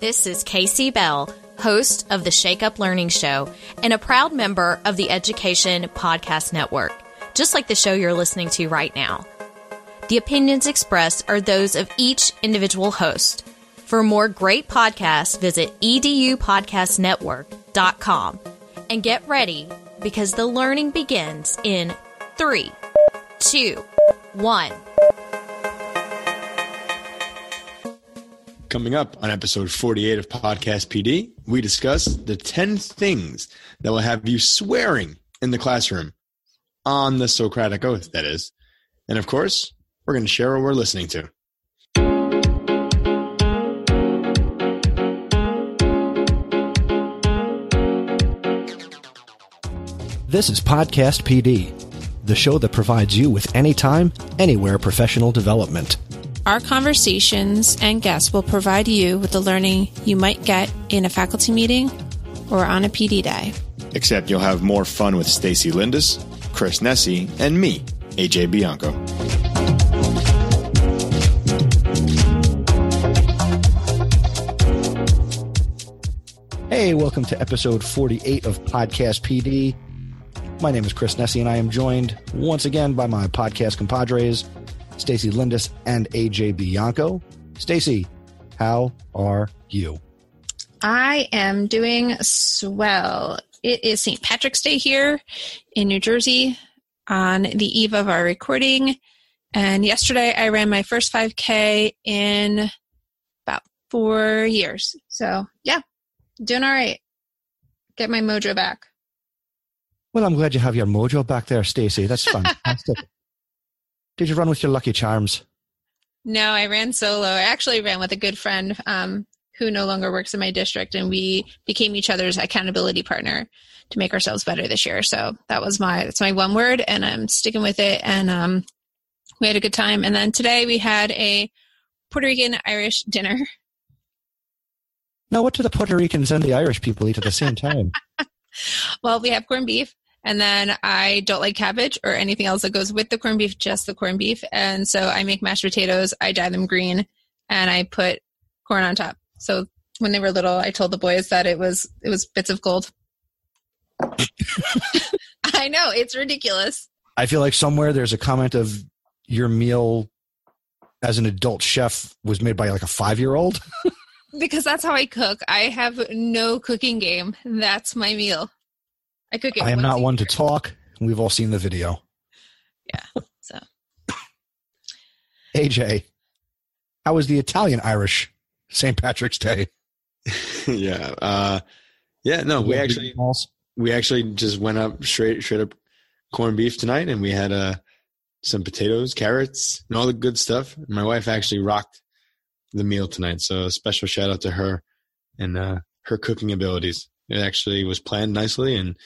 This is Kasey Bell, host of the Shake Up Learning Show and a proud member of the Education Podcast Network, just like the show you're listening to right now. The opinions expressed are those of each individual host. For more great podcasts, visit edupodcastnetwork.com and get ready because the learning begins in three, two, one. Coming up on episode 48 of Podcast PD, we discuss the 10 things that will have you swearing in the classroom on the Socratic Oath, that is. And of course, we're going to share what we're listening to. This is Podcast PD, the show that provides you with anytime, anywhere professional development. Our conversations and guests will provide you with the learning you might get in a faculty meeting or on a PD day. Except you'll have more fun with Stacy Lindis, Chris Nesi, and me, AJ Bianco. Hey, welcome to episode 48 of Podcast PD. My name is Chris Nesi, and I am joined once again by my podcast compadres, Stacy Lindis and AJ Bianco. Stacy, how are you? I am doing swell. It is St. Patrick's Day here in New Jersey on the eve of our recording. And yesterday I ran my first 5K in about four years. So, yeah, doing all right. Get my mojo back. Well, I'm glad you have your mojo back there, Stacy. That's fantastic. Did you run with your lucky charms? No, I ran solo. I actually ran with a good friend um, who no longer works in my district, and we became each other's accountability partner to make ourselves better this year. So that was my that's my one word, and I'm sticking with it. And um, we had a good time. And then today we had a Puerto Rican Irish dinner. Now, what do the Puerto Ricans and the Irish people eat at the same time? well, we have corned beef, and then I don't like cabbage or anything else that goes with the corned beef, just the corned beef. And so I make mashed potatoes, I dye them green, and I put corn on top. So when they were little, I told the boys that it was it was bits of gold. I know, it's ridiculous. I feel like somewhere there's a comment of your meal as an adult chef was made by like a five year old. because that's how I cook. I have no cooking game. That's my meal. I cook it. I am not one to talk. We've all seen the video. Yeah. So AJ, how was the Italian Irish St. Patrick's Day? yeah. Uh, yeah, no, we actually we actually just went up straight straight up corned beef tonight and we had uh some potatoes, carrots, and all the good stuff. My wife actually rocked the meal tonight, so a special shout out to her and uh her cooking abilities. It actually was planned nicely and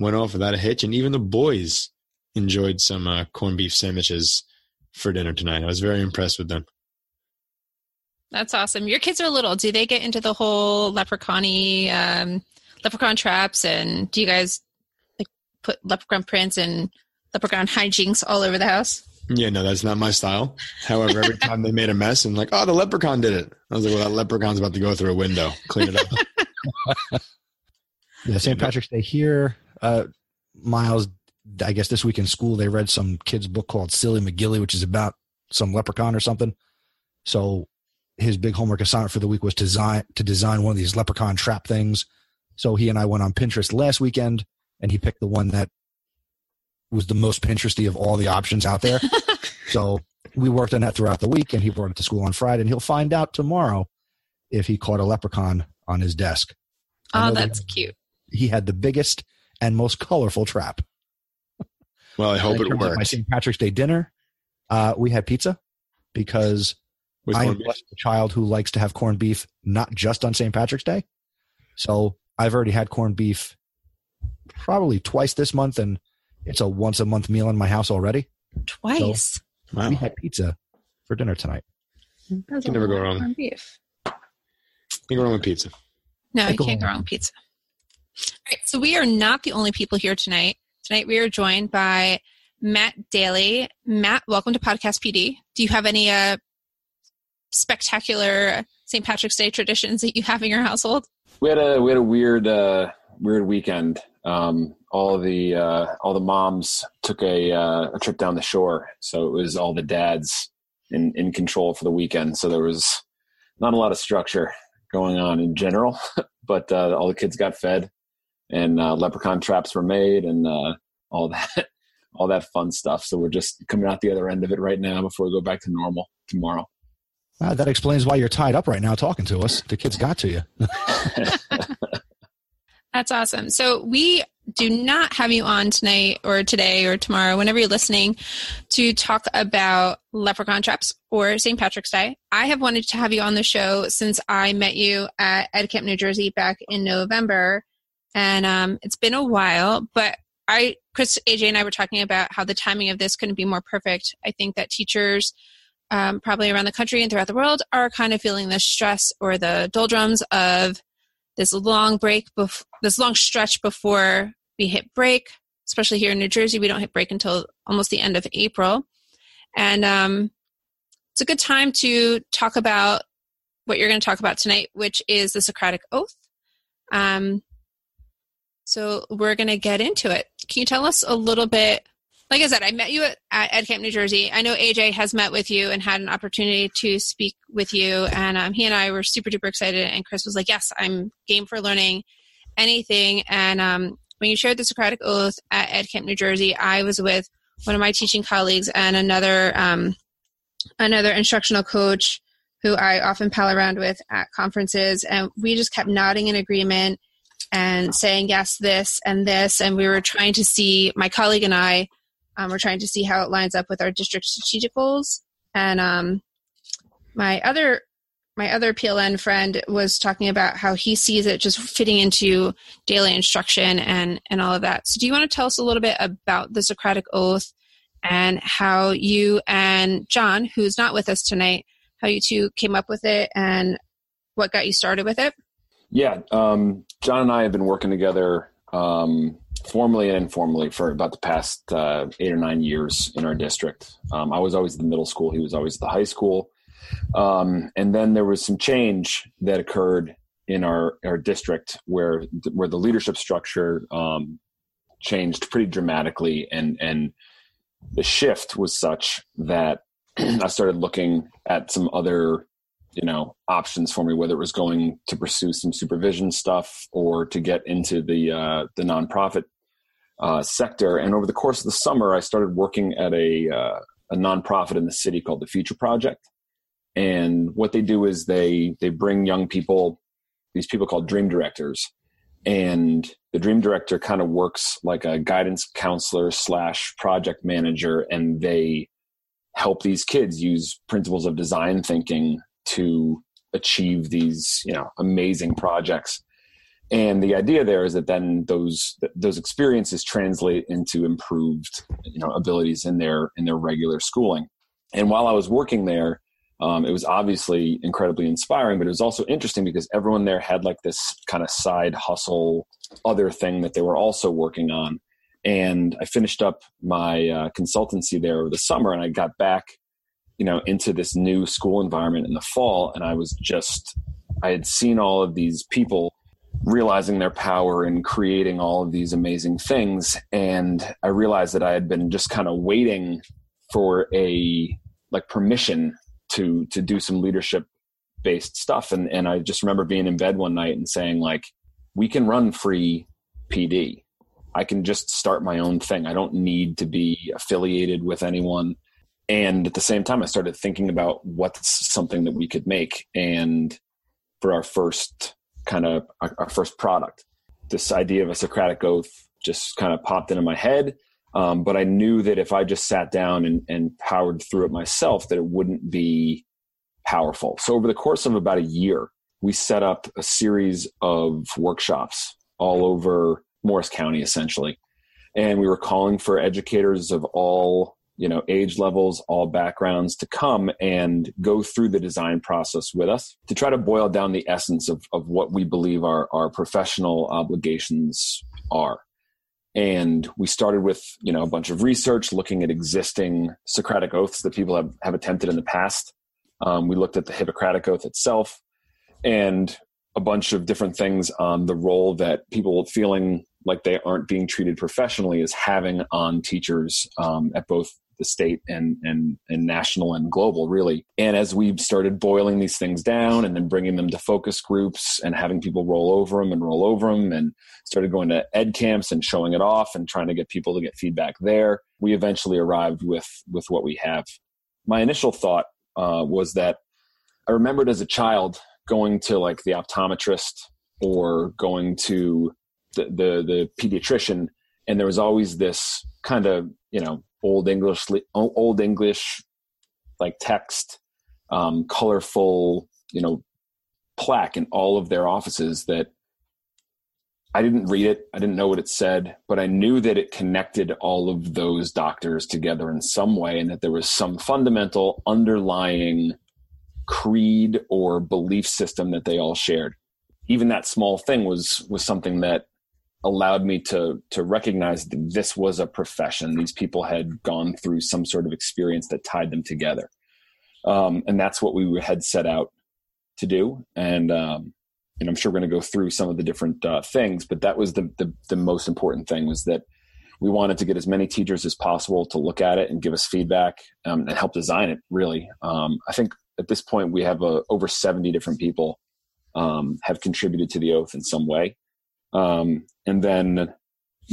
went off without a hitch and even the boys enjoyed some uh, corned beef sandwiches for dinner tonight. I was very impressed with them. that's awesome. Your kids are little. Do they get into the whole leprechaun um, leprechaun traps? And do you guys like put leprechaun prints and leprechaun hijinks all over the house? Yeah, no, that's not my style. However, every time they made a mess and like, oh, the leprechaun did it. I was like, well, that leprechaun's about to go through a window. Clean it up. Yeah, St. Patrick's Day here. Uh, Miles, I guess this week in school they read some kid's book called Silly McGilly, which is about some leprechaun or something. So his big homework assignment for the week was to design to design one of these leprechaun trap things. So he and I went on Pinterest last weekend, and he picked the one that was the most Pinteresty of all the options out there. so we worked on that throughout the week, and he brought it to school on Friday, and he'll find out tomorrow if he caught a leprechaun on his desk. Oh, that's have- cute. he had the biggest and most colorful trap. Well, I hope it terms of My. St. Patrick's Day dinner, uh, we had pizza because With I am beef. blessed a child who likes to have corned beef not just on St. Patrick's Day. So I've already had corned beef probably twice this month, and it's a once a month meal in my house already. Twice. Wow. We had pizza for dinner tonight. That's Can a never go wrong. corned beef. You can go wrong with pizza. No, I you go can't go wrong. wrong with pizza. All right, so we are not the only people here tonight. Tonight we are joined by Matt Daly. Matt, welcome to Podcast PD. Do you have any uh, spectacular St. Patrick's Day traditions that you have in your household? We had a we had a weird uh, weird weekend. Um, all the uh, all the moms took a uh, a trip down the shore, so it was all the dads in in control for the weekend. So there was not a lot of structure going on in general, but uh, all the kids got fed, and uh, leprechaun traps were made, and uh, all that all that fun stuff. So we're just coming out the other end of it right now before we go back to normal tomorrow. Uh, that explains why you're tied up right now talking to us. The kids got to you. That's awesome. So we do not have you on tonight or today or tomorrow, whenever you're listening, to talk about leprechaun traps or St. Patrick's Day. I have wanted to have you on the show since I met you at Ed Camp, New Jersey back in November. And um, it's been a while, but I, Chris, AJ, and I were talking about how the timing of this couldn't be more perfect. I think that teachers, um, probably around the country and throughout the world, are kind of feeling the stress or the doldrums of this long break, bef- this long stretch before we hit break. Especially here in New Jersey, we don't hit break until almost the end of April, and um, it's a good time to talk about what you're going to talk about tonight, which is the Socratic Oath. Um, so we're going to get into it. Can you tell us a little bit? Like I said, I met you at, at Camp New Jersey. I know AJ has met with you and had an opportunity to speak with you, and um, he and I were super duper excited. And Chris was like, "Yes, I'm game for learning anything." And um, when you shared the Socratic Oath at EdCamp New Jersey, I was with one of my teaching colleagues and another um, another instructional coach who I often pal around with at conferences, and we just kept nodding in agreement and saying yes this and this. And we were trying to see my colleague and i um, we're trying to see how it lines up with our district strategic goals. And um, my other my other pln friend was talking about how he sees it just fitting into daily instruction and and all of that. So do you want to tell us a little bit about the socratic oath and how you and john who's not with us tonight how you two came up with it and what got you started with it yeah, um, John and I have been working together um, formally and informally for about the past uh, eight or nine years in our district. Um, I was always the middle school; he was always the high school. Um, and then there was some change that occurred in our our district where where the leadership structure um, changed pretty dramatically, and and the shift was such that I started looking at some other you know options for me whether it was going to pursue some supervision stuff or to get into the uh, the nonprofit uh, sector. And over the course of the summer i started working at a uh, a nonprofit in the city called the future project. And what they do is they they bring young people these people called dream directors. And the dream director kind of works like a guidance counselor slash project manager and they help these kids use principles of design thinking to achieve these you know amazing projects. And the idea there is that then those those experiences translate into improved you know abilities in their in their regular schooling. And while i was working there um, it was obviously incredibly inspiring but it was also interesting because everyone there had like this kind of side hustle other thing that they were also working on. And i finished up my uh, consultancy there over the summer and i got back you know into this new school environment in the fall and i was just i had seen all of these people realizing their power and creating all of these amazing things and i realized that i had been just kind of waiting for a like permission to to do some leadership based stuff and and i just remember being in bed one night and saying like we can run free pd i can just start my own thing. I don't need to be affiliated with anyone and at the same time i started thinking about what's something that we could make and for our first kind of our, our first product. This idea of a socratic oath just kind of popped into my head. Um, but i knew that if i just sat down and, and powered through it myself that it wouldn't be powerful. So over the course of about a year we set up a series of workshops all over morris county essentially. And we were calling for educators of all you know age levels all backgrounds to come and go through the design process with us to try to boil down the essence of, of what we believe our, our professional obligations are. And we started with you know a bunch of research looking at existing socratic oaths that people have, have attempted in the past. Um, we looked at the Hippocratic Oath itself and a bunch of different things on the role that people feeling like they aren't being treated professionally is having on teachers um, at both the state and, and and national and global really. And as we started boiling these things down and then bringing them to focus groups and having people roll over them and roll over them and started going to ed camps and showing it off and trying to get people to get feedback there we eventually arrived with with what we have. My initial thought uh, was that i remembered as a child going to like the optometrist or going to the, the, the pediatrician and there was always this kind of you know old english old english like text um, colorful you know plaque in all of their offices that i didn't read it i didn't know what it said but i knew that it connected all of those doctors together in some way and that there was some fundamental underlying creed or belief system that they all shared. Even that small thing was was something that allowed me to to recognize that this was a profession. These people had gone through some sort of experience that tied them together, um, and that's what we had set out to do. And um, and I'm sure we're going to go through some of the different uh, things, but that was the, the the most important thing was that we wanted to get as many teachers as possible to look at it and give us feedback um, and help design it. Really, um, I think at this point we have uh, over 70 different people um, have contributed to the oath in some way. Um, and then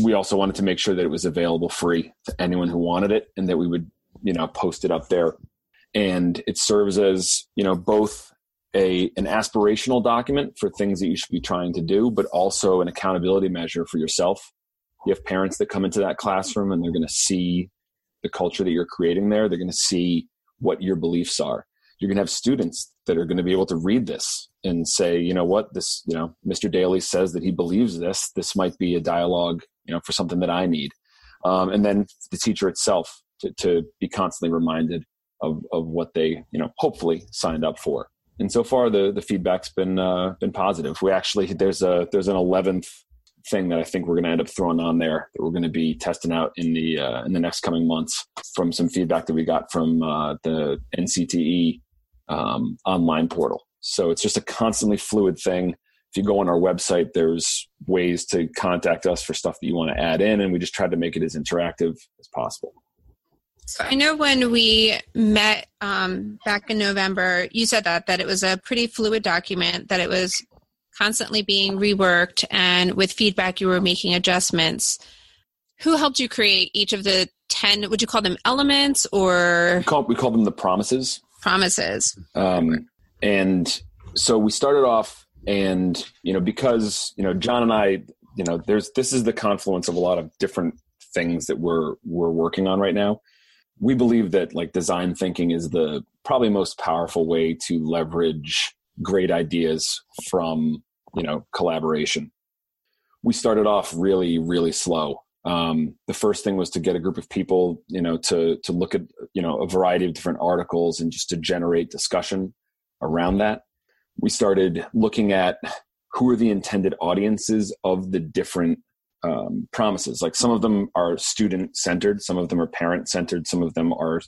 we also wanted to make sure that it was available free to anyone who wanted it and that we would, you know, post it up there. And it serves as, you know, both a an aspirational document for things that you should be trying to do, but also an accountability measure for yourself. You have parents that come into that classroom and they're going to see the culture that you're creating there. They're going to see what your beliefs are. You're going to have students that are going to be able to read this and say, you know what, this, you know, Mr. Daly says that he believes this. This might be a dialogue, you know, for something that I need. Um, and then the teacher itself to, to be constantly reminded of, of what they, you know, hopefully signed up for. And so far, the the feedback's been uh, been positive. We actually there's a there's an eleventh thing that I think we're going to end up throwing on there that we're going to be testing out in the uh, in the next coming months from some feedback that we got from uh, the NCTE um, online portal. So it's just a constantly fluid thing. If you go on our website, there's ways to contact us for stuff that you want to add in, and we just try to make it as interactive as possible. So I know when we met um, back in November, you said that that it was a pretty fluid document, that it was constantly being reworked, and with feedback, you were making adjustments. Who helped you create each of the ten? Would you call them elements, or we call, we call them the promises? Promises. Um, and so we started off, and you know, because you know, John and I, you know, there's this is the confluence of a lot of different things that we're we're working on right now. We believe that like design thinking is the probably most powerful way to leverage great ideas from you know collaboration. We started off really really slow um, the first thing was to get a group of people you know to to look at you know a variety of different articles and just to generate discussion around that. We started looking at who are the intended audiences of the different um, promises. Like some of them are student centered some of them are parent centered some of them are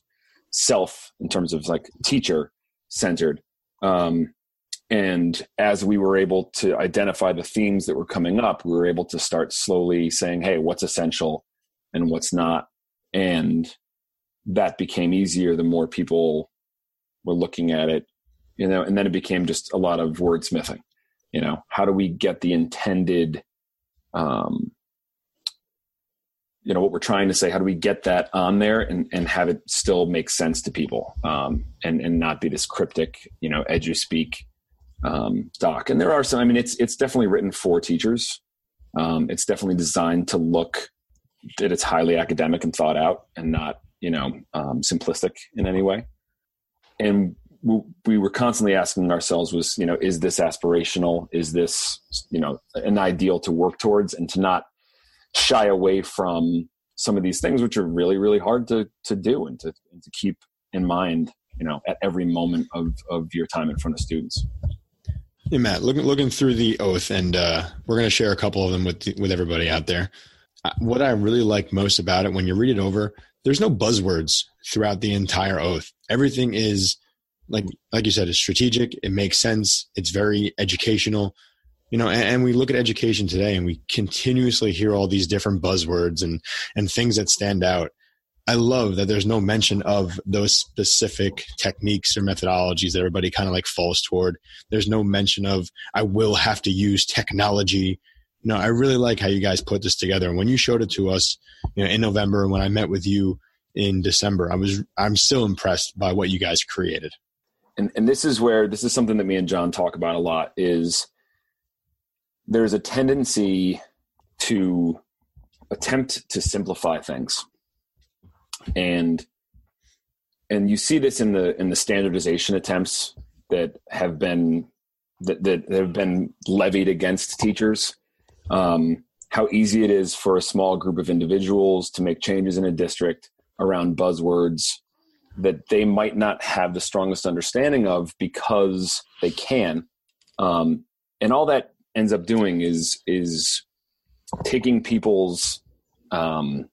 self in terms of like teacher centered um, and as we were able to identify the themes that were coming up we were able to start slowly saying hey what's essential and what's not? And that became easier the more people were looking at it you know and then it became just a lot of wordsmithing you know? How do we get the intended um you know what we're trying to say how do we get that on there and, and have it still make sense to people um, and and not be this cryptic you know edu speak um, doc. And there are some. I mean, it's it's definitely written for teachers. Um, it's definitely designed to look that it's highly academic and thought out, and not you know um, simplistic in any way. And we, we were constantly asking ourselves was you know is this aspirational? Is this you know an ideal to work towards, and to not shy away from some of these things which are really really hard to to do and to and to keep in mind you know at every moment of of your time in front of students Hey Matt, looking looking through the oath, and uh, we're going to share a couple of them with with everybody out there. Uh, what I really like most about it, when you read it over, there's no buzzwords throughout the entire oath. Everything is like like you said, it's strategic. It makes sense. It's very educational. You know, and, and we look at education today, and we continuously hear all these different buzzwords and and things that stand out. I love that there's no mention of those specific techniques or methodologies that everybody kind of like falls toward. There's no mention of I will have to use technology. No, I really like how you guys put this together. And when you showed it to us, you know, in November, when I met with you in December, I was I'm still impressed by what you guys created. And and this is where this is something that me and John talk about a lot is there's a tendency to attempt to simplify things and and you see this in the in the standardization attempts that have been that, that have been levied against teachers. Um, how easy it is for a small group of individuals to make changes in a district around buzzwords that they might not have the strongest understanding of because they can. Um, and all that ends up doing is is taking people's um,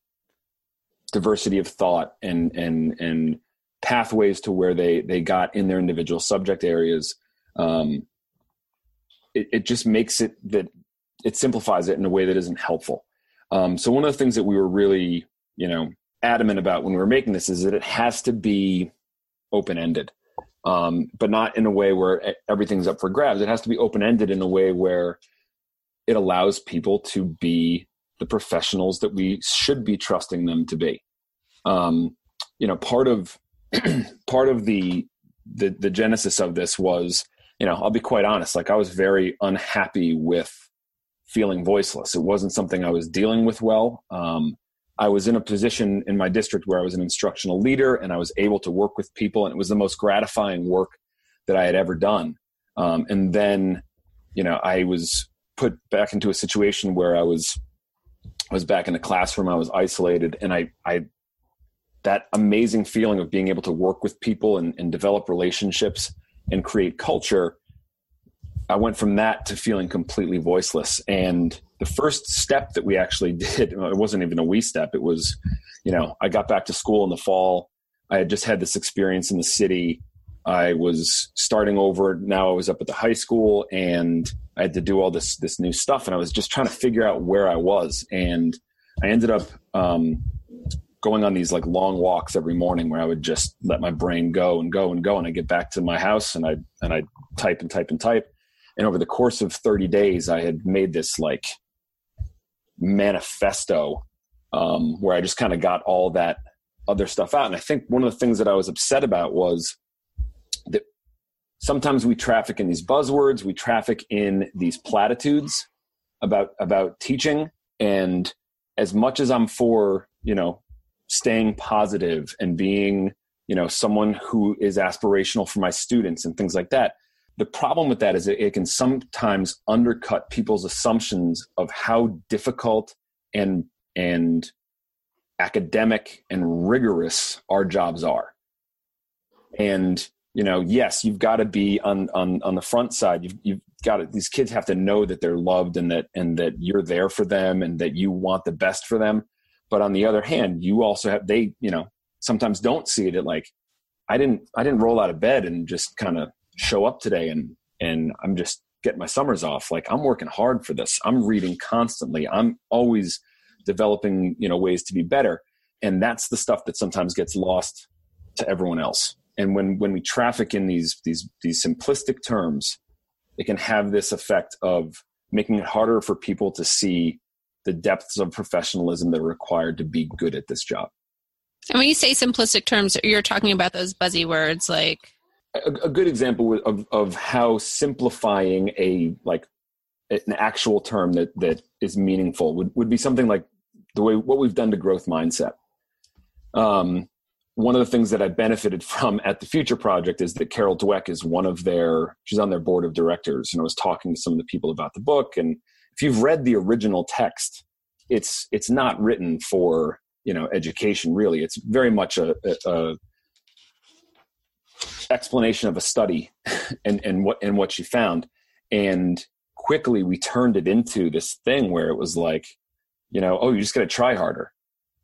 diversity of thought and and and pathways to where they they got in their individual subject areas um, it, it just makes it that it simplifies it in a way that isn't helpful. Um, so one of the things that we were really you know adamant about when we were making this is that it has to be open ended um, but not in a way where everything's up for grabs. It has to be open ended in a way where it allows people to be the professionals that we should be trusting them to be. Um, you know, part of part of the, the the genesis of this was, you know, I'll be quite honest. Like I was very unhappy with feeling voiceless. It wasn't something I was dealing with well. Um, I was in a position in my district where I was an instructional leader and I was able to work with people, and it was the most gratifying work that I had ever done. Um, and then, you know, I was put back into a situation where I was I was back in the classroom. I was isolated, and I, I, that amazing feeling of being able to work with people and, and develop relationships and create culture. I went from that to feeling completely voiceless. And the first step that we actually did, it wasn't even a wee step. It was, you know, I got back to school in the fall. I had just had this experience in the city. I was starting over. Now I was up at the high school and I had to do all this this new stuff, and I was just trying to figure out where I was. And I ended up um, going on these like long walks every morning where I would just let my brain go and go and go, and I get back to my house and I and I type and type and type. And over the course of 30 days, I had made this like manifesto um, where I just kind of got all that other stuff out. And I think one of the things that I was upset about was sometimes we traffic in these buzzwords, we traffic in these platitudes about about teaching and as much as I'm for, you know, staying positive and being, you know, someone who is aspirational for my students and things like that, the problem with that is it, it can sometimes undercut people's assumptions of how difficult and and academic and rigorous our jobs are. And you know, yes, you've got to be on on on the front side. You've you've got to, these kids have to know that they're loved and that and that you're there for them and that you want the best for them. But on the other hand, you also have they, you know, sometimes don't see it at like I didn't I didn't roll out of bed and just kind of show up today and and I'm just getting my summers off. Like I'm working hard for this. I'm reading constantly. I'm always developing, you know, ways to be better. And that's the stuff that sometimes gets lost to everyone else and when when we traffic in these these these simplistic terms it can have this effect of making it harder for people to see the depths of professionalism that are required to be good at this job. And when you say simplistic terms you're talking about those buzzy words like a, a good example of of how simplifying a like an actual term that that is meaningful would, would be something like the way what we've done to growth mindset. Um, one of the things that I benefited from at the Future Project is that Carol Dweck is one of their, she's on their board of directors. And I was talking to some of the people about the book. And if you've read the original text, it's, it's not written for, you know, education really. It's very much a, a, a explanation of a study and, and what, and what she found. And quickly we turned it into this thing where it was like, you know, oh, you just got to try harder.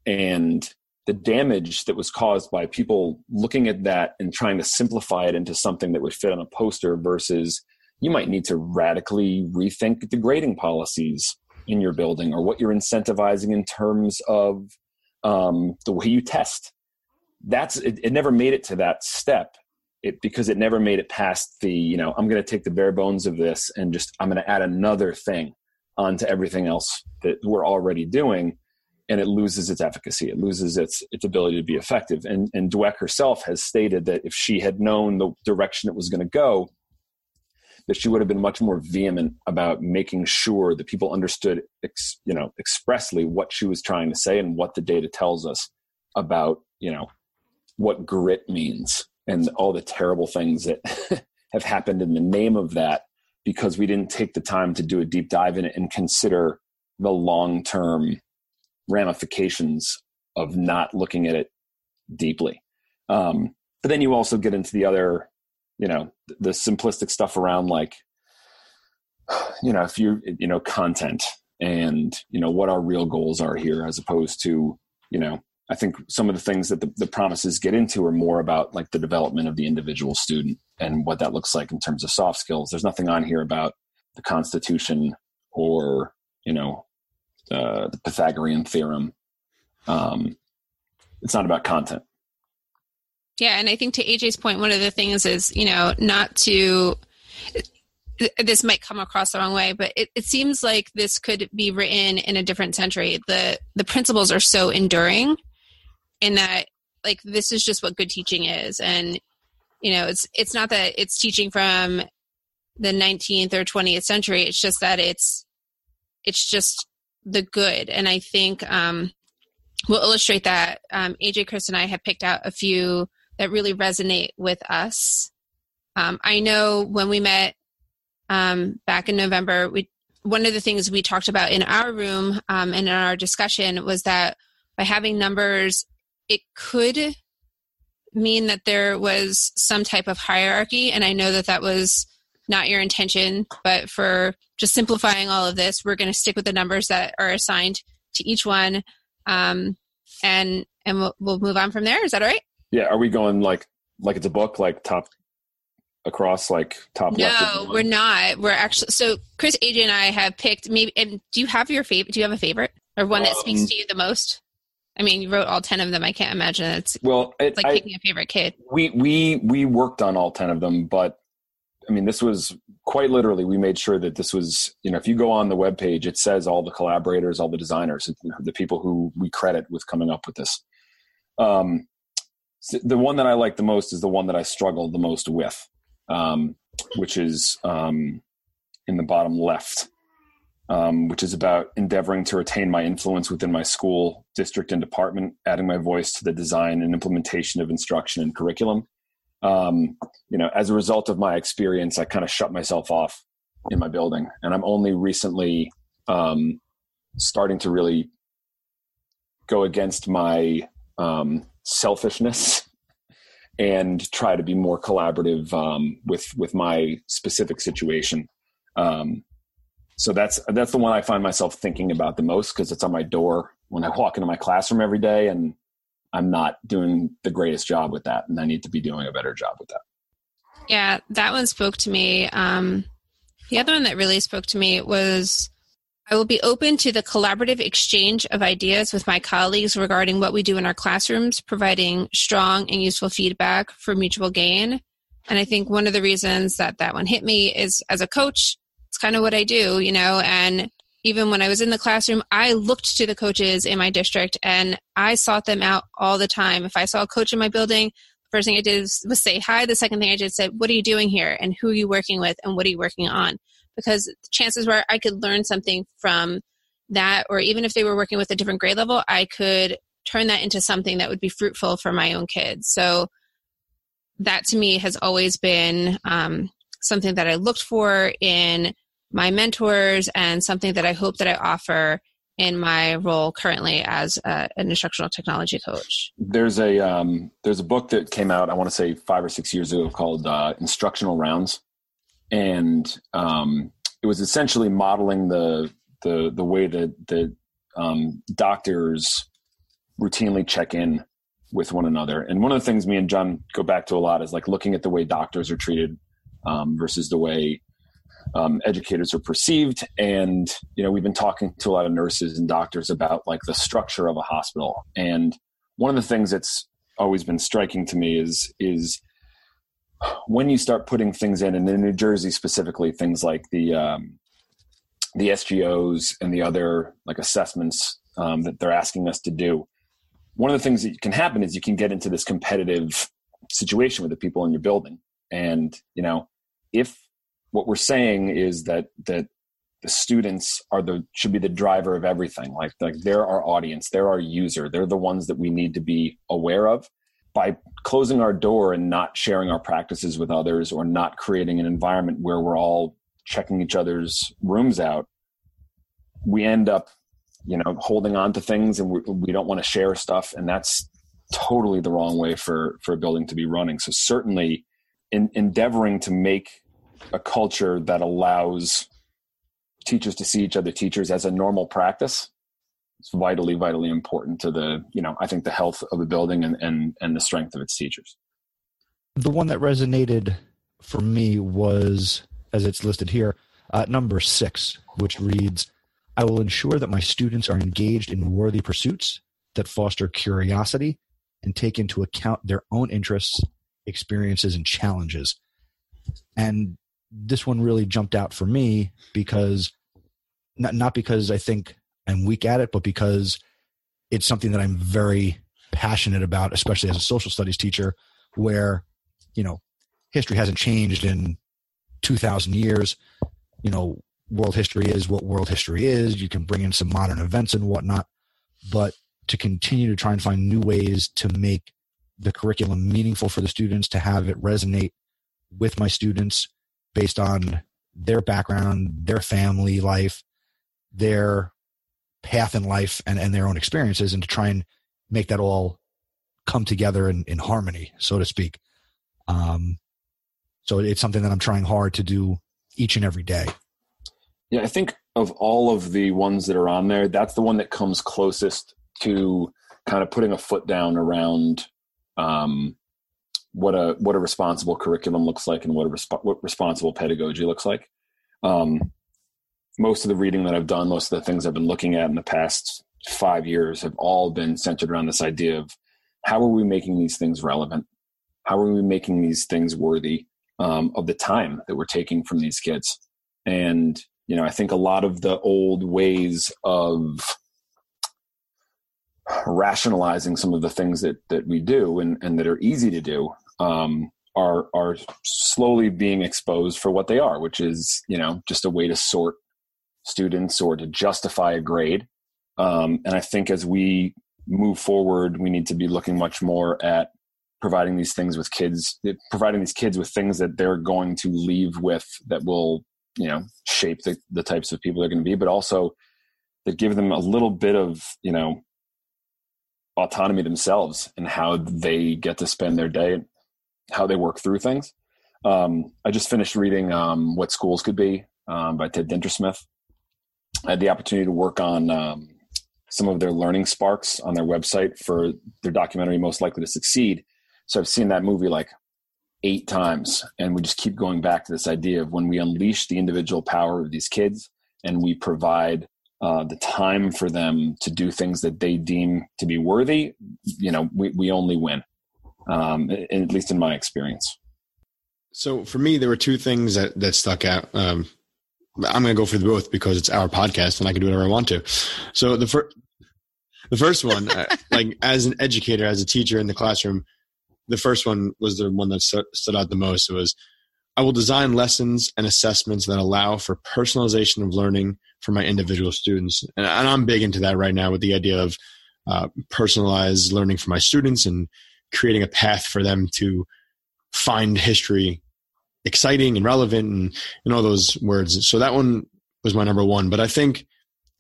And the damage that was caused by people looking at that and trying to simplify it into something that would fit on a poster versus you might need to radically rethink the grading policies in your building or what you're incentivizing in terms of um, the way you test. That's it, it never made it to that step. It because it never made it past the you know i'm going to take the bare bones of this and just i'm going to add another thing onto everything else that we're already doing and it loses its efficacy. It loses its its ability to be effective. And and dweck herself has stated that if she had known the direction it was going to go that she would have been much more vehement about making sure that people understood ex, you know expressly what she was trying to say and what the data tells us about you know what grit means and all the terrible things that have happened in the name of that because we didn't take the time to do a deep dive in it and consider the long term ramifications of not looking at it deeply. Um, but then you also get into the other, you know, the simplistic stuff around like, you know, if you, you know, content and, you know, what our real goals are here as opposed to, you know, I think some of the things that the, the, promises get into are more about like the development of the individual student and what that looks like in terms of soft skills. There's nothing on here about the Constitution or you know uh, the Pythagorean theorem. Um, it's not about content. Yeah, and I think to AJ's point, one of the things is you know not to this might come across the wrong way, but it, it seems like this could be written in a different century. The the principles are so enduring in that like this is just what good teaching is and you know it's it's not that it's teaching from the 19th or 20th century it's just that it's it's just the good. And i think um we'll illustrate that um, aj chris and i have picked out a few that really resonate with us. Um, i know when we met um, back in november we one of the things we talked about in our room um, and in our discussion was that by having numbers it could mean that there was some type of hierarchy. And i know that that was not your intention but for just simplifying all of this we're going to stick with the numbers that are assigned to each one um, and and we'll, we'll move on from there is that all right yeah are we going like like it's a book like top across like top no we're not we're actually so chris aj and i have picked maybe and do you have your favorite do you have a favorite or one that speaks um, to you the most I mean, you wrote all ten of them. I can't imagine it's well. It, it's like I, picking a favorite kid. We we we worked on all ten of them, but I mean, this was quite literally. We made sure that this was you know, if you go on the web page, it says all the collaborators, all the designers, the people who we credit with coming up with this. Um, the one that I like the most is the one that I struggled the most with, um, which is um, in the bottom left um, which is about endeavoring to retain my influence within my school, district, and department, adding my voice to the design and implementation of instruction and curriculum. Um, you know, as a result of my experience, I kind of shut myself off in my building, and I'm only recently um, starting to really go against my um, selfishness and try to be more collaborative um, with with my specific situation. Um, so that's that's the one I find myself thinking about the most because it's on my door when I walk into my classroom every day, and I'm not doing the greatest job with that, and I need to be doing a better job with that. Yeah, that one spoke to me. Um, the other one that really spoke to me was I will be open to the collaborative exchange of ideas with my colleagues regarding what we do in our classrooms, providing strong and useful feedback for mutual gain. And I think one of the reasons that that one hit me is as a coach, it's kind of what I do, you know, and even when I was in the classroom, I looked to the coaches in my district and I sought them out all the time. If I saw a coach in my building, the first thing I did was, say hi. The second thing I did said, what are you doing here? And who are you working with? And what are you working on? Because chances were I could learn something from that, or even if they were working with a different grade level, I could turn that into something that would be fruitful for my own kids. So that to me has always been um, something that I looked for in my mentors and something that I hope that I offer in my role currently as a, an instructional technology coach. There's a um, there's a book that came out I want to say five or six years ago called uh, Instructional Rounds, and um, it was essentially modeling the the the way that the um, doctors routinely check in with one another. And one of the things me and John go back to a lot is like looking at the way doctors are treated um, versus the way um, educators are perceived. And you know, we've been talking to a lot of nurses and doctors about like the structure of a hospital. And one of the things that's always been striking to me is is when you start putting things in, and in New Jersey specifically, things like the um, the SGOs and the other like assessments um, that they're asking us to do. One of the things that can happen is you can get into this competitive situation with the people in your building, and you know if what we're saying is that that the students are the should be the driver of everything. Like like they're our audience. They're our user. They're the ones that we need to be aware of. By closing our door and not sharing our practices with others or not creating an environment where we're all checking each other's rooms out we end up you know holding on to things and we, we don't want to share stuff. And that's totally the wrong way for for a building to be running. So certainly in endeavoring to make a culture that allows teachers to see each other teachers as a normal practice. It's vitally vitally important to the you know i think the health of the building and and, and the strength of its teachers. The one that resonated for me was as it's listed here uh, number six which reads i will ensure that my students are engaged in worthy pursuits that foster curiosity and take into account their own interests experiences and challenges. And this one really jumped out for me because not not because I think I'm weak at it, but because it's something that I'm very passionate about, especially as a social studies teacher, where you know history hasn't changed in 2,000 years. You know, world history is what world history is. You can bring in some modern events and whatnot, but to continue to try and find new ways to make the curriculum meaningful for the students, to have it resonate with my students, based on their background, their family life, their path in life, and, and their own experiences, and to try and make that all come together in, in harmony, so to speak. Um, so it's something that I'm trying hard to do each and every day. Yeah, I think of all of the ones that are on there, that's the one that comes closest to kind of putting a foot down around um, what a what a responsible curriculum looks like and what a resp- what responsible pedagogy looks like. Um, most of the reading that I've done, most of the things I've been looking at in the past five years have all been centered around this idea of how are we making these things relevant? How are we making these things worthy um, of the time that we're taking from these kids? And you know, I think a lot of the old ways of rationalizing some of the things that that we do and, and that are easy to do um, are are slowly being exposed for what they are, which is you know just a way to sort students or to justify a grade. Um, and I think as we move forward, we need to be looking much more at providing these things with kids, providing these kids with things that they're going to leave with that will you know shape the, the types of people they're going to be, but also that give them a little bit of you know autonomy themselves and how they get to spend their day how they work through things. Um, I just finished reading um, What Schools Could Be um, by Ted Dintersmith. I had the opportunity to work on um, some of their learning sparks on their website for their documentary Most Likely to Succeed. So I've seen that movie like eight times, and we just keep going back to this idea of when we unleash the individual power of these kids and we provide uh, the time for them to do things that they deem to be worthy, you know, we, we only win um, at least in my experience. So for me, there were two things that, that stuck out. Um, I'm going to go for both because it's our podcast and I can do whatever I want to. So the first, the first one, uh, like as an educator, as a teacher in the classroom, the first one was the one that st- stood out the most. It was, I will design lessons and assessments that allow for personalization of learning for my individual students. And, and I'm big into that right now with the idea of uh, personalized learning for my students and creating a path for them to find history exciting and relevant and, and all those words. So that one was my number one. But I think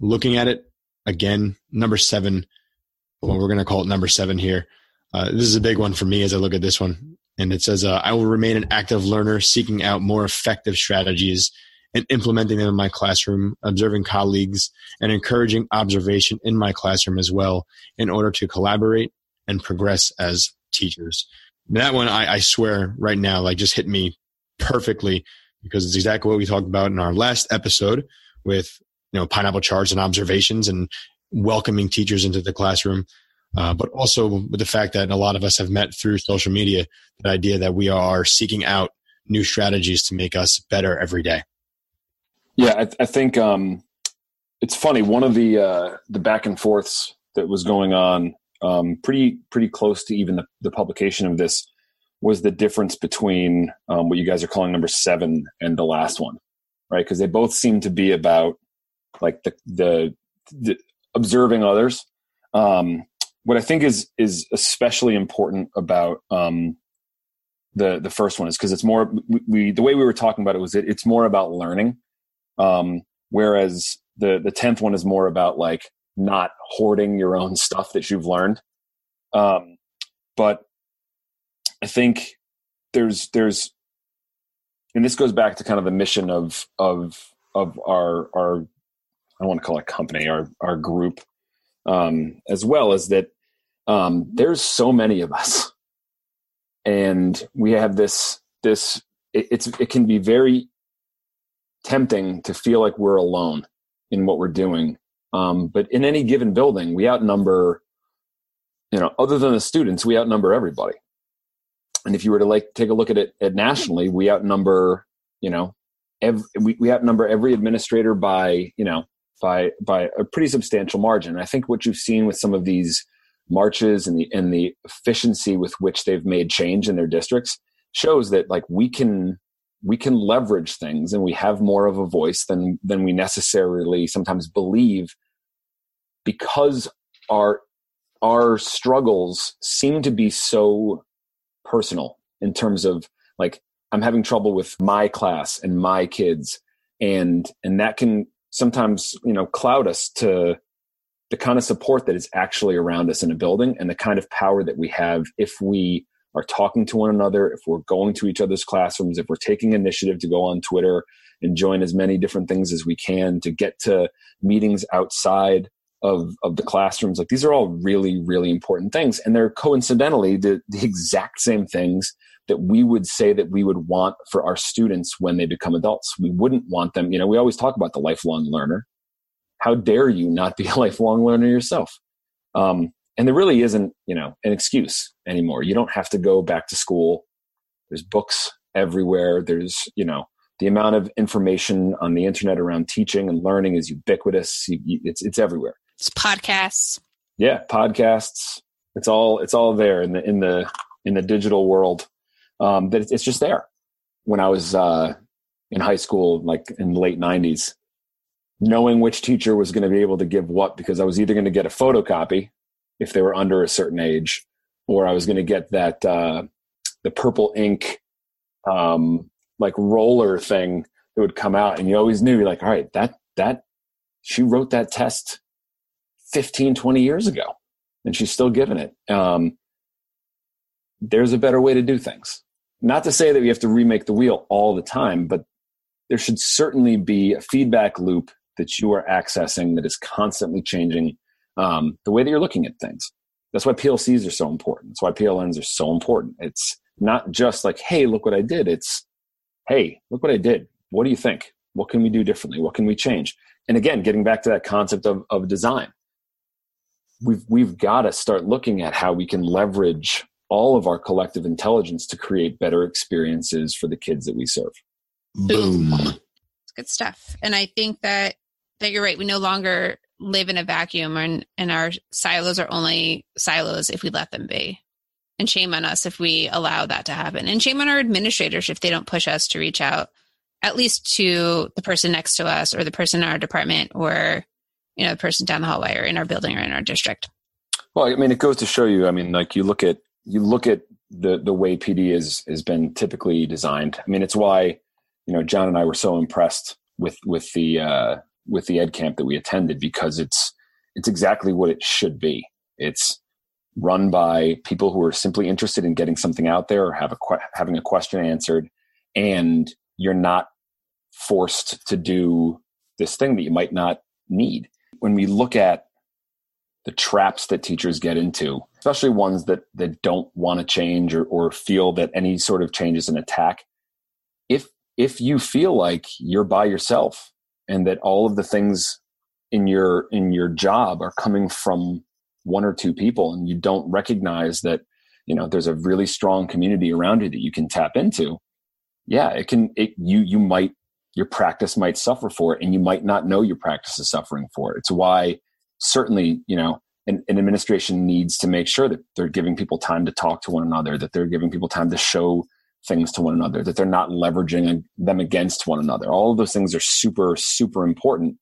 looking at it again, number seven, well, we're going to call it number seven here. Uh, this is a big one for me as I look at this one. And it says, uh, I will remain an active learner seeking out more effective strategies and implementing them in my classroom, observing colleagues, and encouraging observation in my classroom as well in order to collaborate and progress as teachers. That one, I, I swear right now, like just hit me perfectly because it's exactly what we talked about in our last episode with, you know, pineapple charts and observations and welcoming teachers into the classroom. Uh, but also with the fact that a lot of us have met through social media, the idea that we are seeking out new strategies to make us better every day. Yeah, I, I think um, it's funny. One of the uh, the back and forths that was going on, um, pretty pretty close to even the, the publication of this, was the difference between um, what you guys are calling number seven and the last one, right? Because they both seem to be about like the the, the observing others. Um, what I think is is especially important about um, the the first one is because it's more we, we, the way we were talking about it was it, it's more about learning um, whereas the the tenth one is more about like not hoarding your own stuff that you've learned. Um, but I think there's there's and this goes back to kind of the mission of of of our our I don't want to call it company our our group um, as well as that um, there's so many of us and we have this this it, it's it can be very tempting to feel like we're alone in what we're doing. Um, but in any given building, we outnumber, you know, other than the students, we outnumber everybody. And if you were to like take a look at it at nationally, we outnumber, you know, every, we, we outnumber every administrator by, you know, by by a pretty substantial margin. I think what you've seen with some of these marches and the and the efficiency with which they've made change in their districts shows that like we can we can leverage things and we have more of a voice than than we necessarily sometimes believe because our our struggles seem to be so personal in terms of like i'm having trouble with my class and my kids and and that can sometimes you know cloud us to the kind of support that is actually around us in a building and the kind of power that we have if we are talking to one another, if we're going to each other's classrooms, if we're taking initiative to go on Twitter and join as many different things as we can to get to meetings outside of, of the classrooms, like these are all really, really important things. And they're coincidentally the, the exact same things that we would say that we would want for our students when they become adults. We wouldn't want them, you know, we always talk about the lifelong learner. How dare you not be a lifelong learner yourself? Um, and there really isn't you know an excuse anymore. You don't have to go back to school. There's books everywhere. There's you know the amount of information on the internet around teaching and learning is ubiquitous. It's it's everywhere. It's podcasts. Yeah podcasts. It's all it's all there in the in the in the digital world. Um that it's just there. When i was uh in high school like in the late 90s knowing which teacher was going to be able to give what because i was either going to get a photocopy if they were under a certain age, or I was going to get that uh, the purple ink um, like roller thing that would come out, and you always knew you're like, all right, that that she wrote that test 15, 20 years ago, and she's still giving it. Um, there's a better way to do things. Not to say that we have to remake the wheel all the time, but there should certainly be a feedback loop that you are accessing that is constantly changing um, the way that you're looking at things. That's why PLCs are so important. That's why PLNs are so important. It's not just like, hey, look what I did. It's, hey, look what I did. What do you think? What can we do differently? What can we change? And again, getting back to that concept of, of design, we've, we've got to start looking at how we can leverage all of our collective intelligence to create better experiences for the kids that we serve. Boom. It's good stuff. And I think that that you're right. We no longer live in a vacuum and, and our silos are only silos if we let them be. And shame on us if we allow that to happen. And shame on our administrators if they don't push us to reach out at least to the person next to us or the person in our department or you know the person down the hallway or in our building or in our district. Well, I mean, it goes to show you. I mean, like you look at you look at the the way PD is has been typically designed. I mean, it's why you know John and I were so impressed with with the uh, with the ed camp that we attended because it's it's exactly what it should be. It's run by people who are simply interested in getting something out there or have a que- having a question answered, and you're not forced to do this thing that you might not need. When we look at the traps that teachers get into, especially ones that, that don't want to change or, or feel that any sort of change is an attack, if if you feel like you're by yourself and that all of the things in your in your job are coming from one or two people and you don't recognize that you know there's a really strong community around you that you can tap into yeah it can it you you might your practice might suffer for it and you might not know your practice is suffering for it. It's why certainly you know an, an administration needs to make sure that they're giving people time to talk to one another that they're giving people time to show things to one another that they're not leveraging them against one another. All of those things are super super important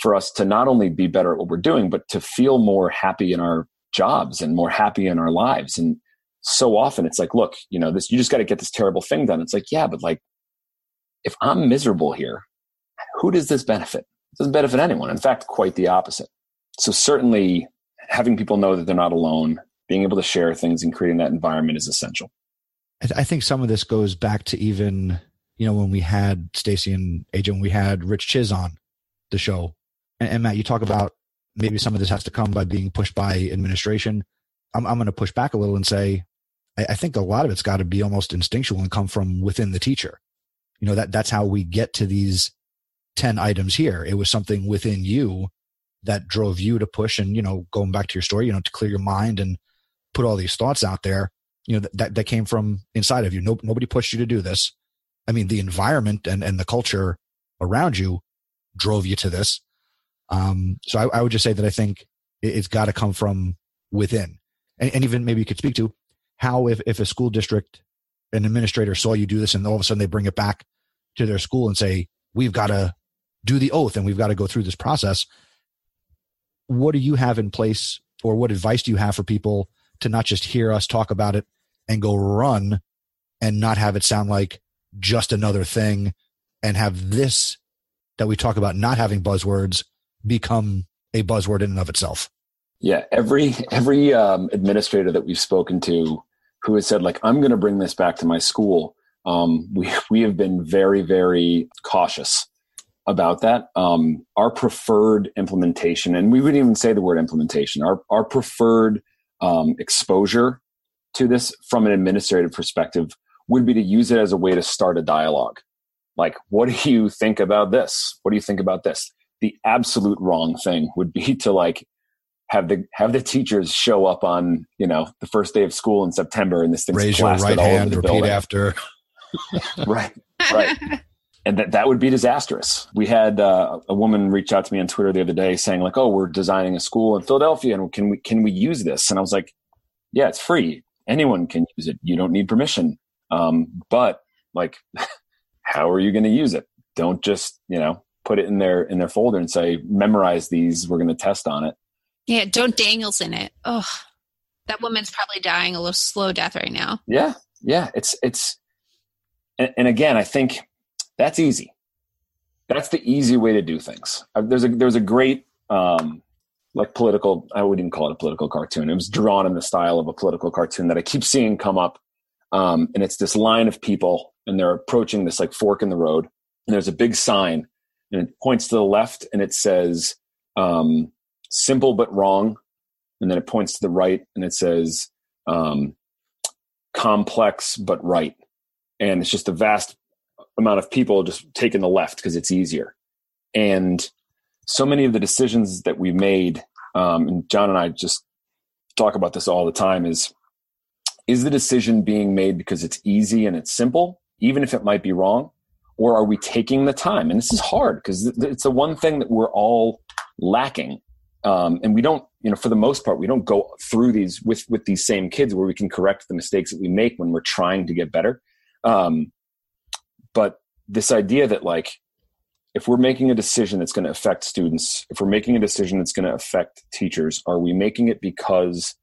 for us to not only be better at what we're doing but to feel more happy in our jobs and more happy in our lives. And so often it's like look you know this you just got to get this terrible thing done. It's like yeah but like if i'm miserable here who does this benefit? It doesn't benefit anyone. In fact quite the opposite. So certainly having people know that they're not alone being able to share things and creating that environment is essential I, th- I think some of this goes back to even you know when we had Stacy and AJ when we had Rich Czyz on the show, and, and Matt, you talk about maybe some of this has to come by being pushed by administration. I'm I'm going to push back a little and say I, I think a lot of it's got to be almost instinctual and come from within the teacher. You know that that's how we get to these ten items here. It was something within you that drove you to push and you know going back to your story you know to clear your mind and put all these thoughts out there you know that that came from inside of you. No, nobody pushed you to do this. I mean, the environment and and the culture around you drove you to this. Um, so I, I would just say that I think it, has got to come from within, and, and even maybe you could speak to how if if a school district an administrator saw you do this and all of a sudden they bring it back to their school and say we've got to do the oath and we've got to go through this process what do you have in place or what advice do you have for people to not just hear us talk about it and go run and not have it sound like just another thing and have this that we talk about not having buzzwords become a buzzword in and of itself. Yeah, every every um, administrator that we've spoken to who has said like I'm going to bring this back to my school, um, we we have been very very cautious about that. Um, our preferred implementation, and we wouldn't even say the word implementation. Our our preferred um, exposure to this from an administrative perspective would be to use it as a way to start a dialogue. Like, what do you think about this? What do you think about this? The absolute wrong thing would be to like have the have the teachers show up on you know the first day of school in September and this thing raise your right hand, repeat building. after. right, right, and that that would be disastrous. We had uh, a woman reach out to me on Twitter the other day saying like, "Oh, we're designing a school in Philadelphia, and can we can we use this?" And I was like, "Yeah, it's free anyone can use it. You don't need permission. Um, but like, how are you going to use it? Don't just, you know, put it in their, in their folder and say, memorize these. We're going to test on it. Yeah. Don't Daniels in it. Oh, that woman's probably dying a little slow death right now. Yeah. Yeah. It's, it's, and, and again, I think that's easy. That's the easy way to do things. Uh, there's a, there's a great, um, like political i wouldn't even call it a political cartoon. It was drawn in the style of a political cartoon that i keep seeing come up um, and it's this line of people and they're approaching this like fork in the road and there's a big sign and it points to the left and it says um, simple but wrong and then it points to the right and it says um, complex but right and it's just a vast amount of people just taking the left because it's easier and so many of the decisions that we made, um, and John and I just talk about this all the time, is is the decision being made because it's easy and it's simple, even if it might be wrong, or are we taking the time? And this is hard because it's the one thing that we're all lacking, um, and we don't, you know, for the most part, we don't go through these with with these same kids where we can correct the mistakes that we make when we're trying to get better. Um, but this idea that like if we're making a decision that's going to affect students, if we're making a decision that's going to affect teachers, are we making it because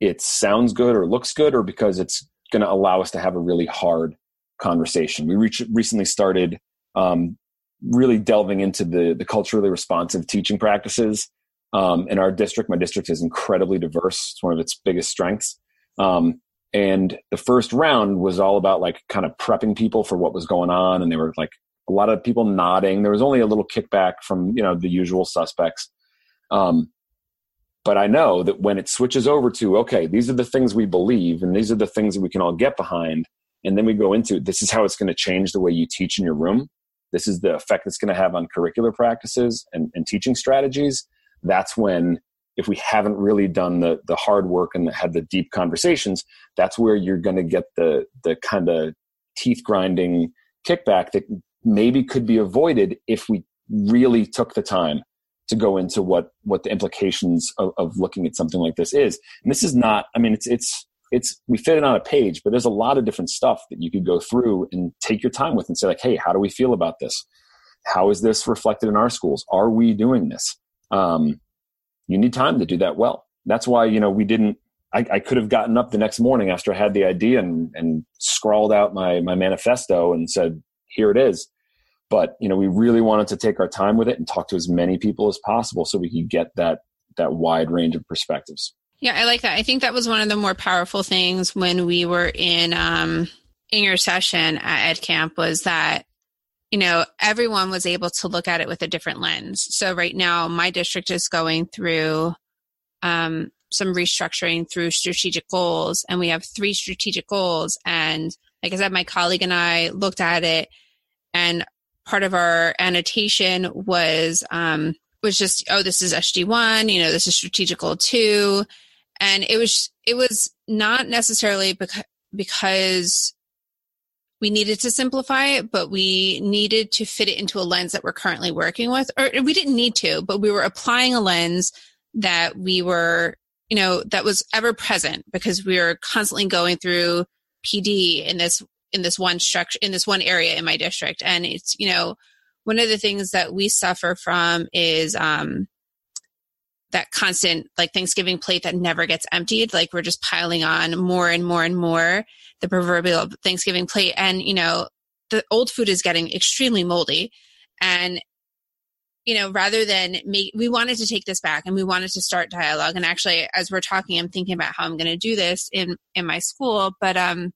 it sounds good or looks good or because it's going to allow us to have a really hard conversation? We re- recently started um, really delving into the, the culturally responsive teaching practices um, in our district. My district is incredibly diverse, it's one of its biggest strengths. Um, and the first round was all about like kind of prepping people for what was going on and they were like a lot of people nodding. There was only a little kickback from you know the usual suspects. Um, but I know that when it switches over to okay, these are the things we believe, and these are the things that we can all get behind, and then we go into this is how it's going to change the way you teach in your room. This is the effect it's going to have on curricular practices and, and teaching strategies. That's when if we haven't really done the the hard work and had the deep conversations, that's where you're going to get the the kind of teeth grinding kickback that maybe could be avoided if we really took the time to go into what what the implications of, of looking at something like this is. And this is not. I mean, it's it's it's we fit it on a page, but there's a lot of different stuff that you could go through and take your time with and say like, hey, how do we feel about this? How is this reflected in our schools? Are we doing this? Um, you need time to do that well. That's why you know we didn't. I, I could have gotten up the next morning after I had the idea and, and scrawled out my my manifesto and said, here it is. But you know we really wanted to take our time with it and talk to as many people as possible so we could get that that wide range of perspectives. Yeah i like that. I think that was one of the more powerful things when we were in um in your session at ed camp was that you know everyone was able to look at it with a different lens. So right now my district is going through um some restructuring through strategic goals and we have three strategic goals and like i said my colleague and i looked at it and part of our annotation was um, was just oh this is SD one, you know this is strategic goal two, and it was it was not necessarily because because we needed to simplify it, but we needed to fit it into a lens that we're currently working with, or we didn't need to, but we were applying a lens that we were you know that was ever present because we were constantly going through PD in this in this one structure in this one area in my district and it's you know one of the things that we suffer from is um that constant like Thanksgiving plate that never gets emptied. Like we're just piling on more and more and more the proverbial Thanksgiving plate. And, you know, the old food is getting extremely moldy. And, you know, rather than make, we wanted to take this back and we wanted to start dialogue. And actually, as we're talking, I'm thinking about how I'm going to do this in, in my school. But, um,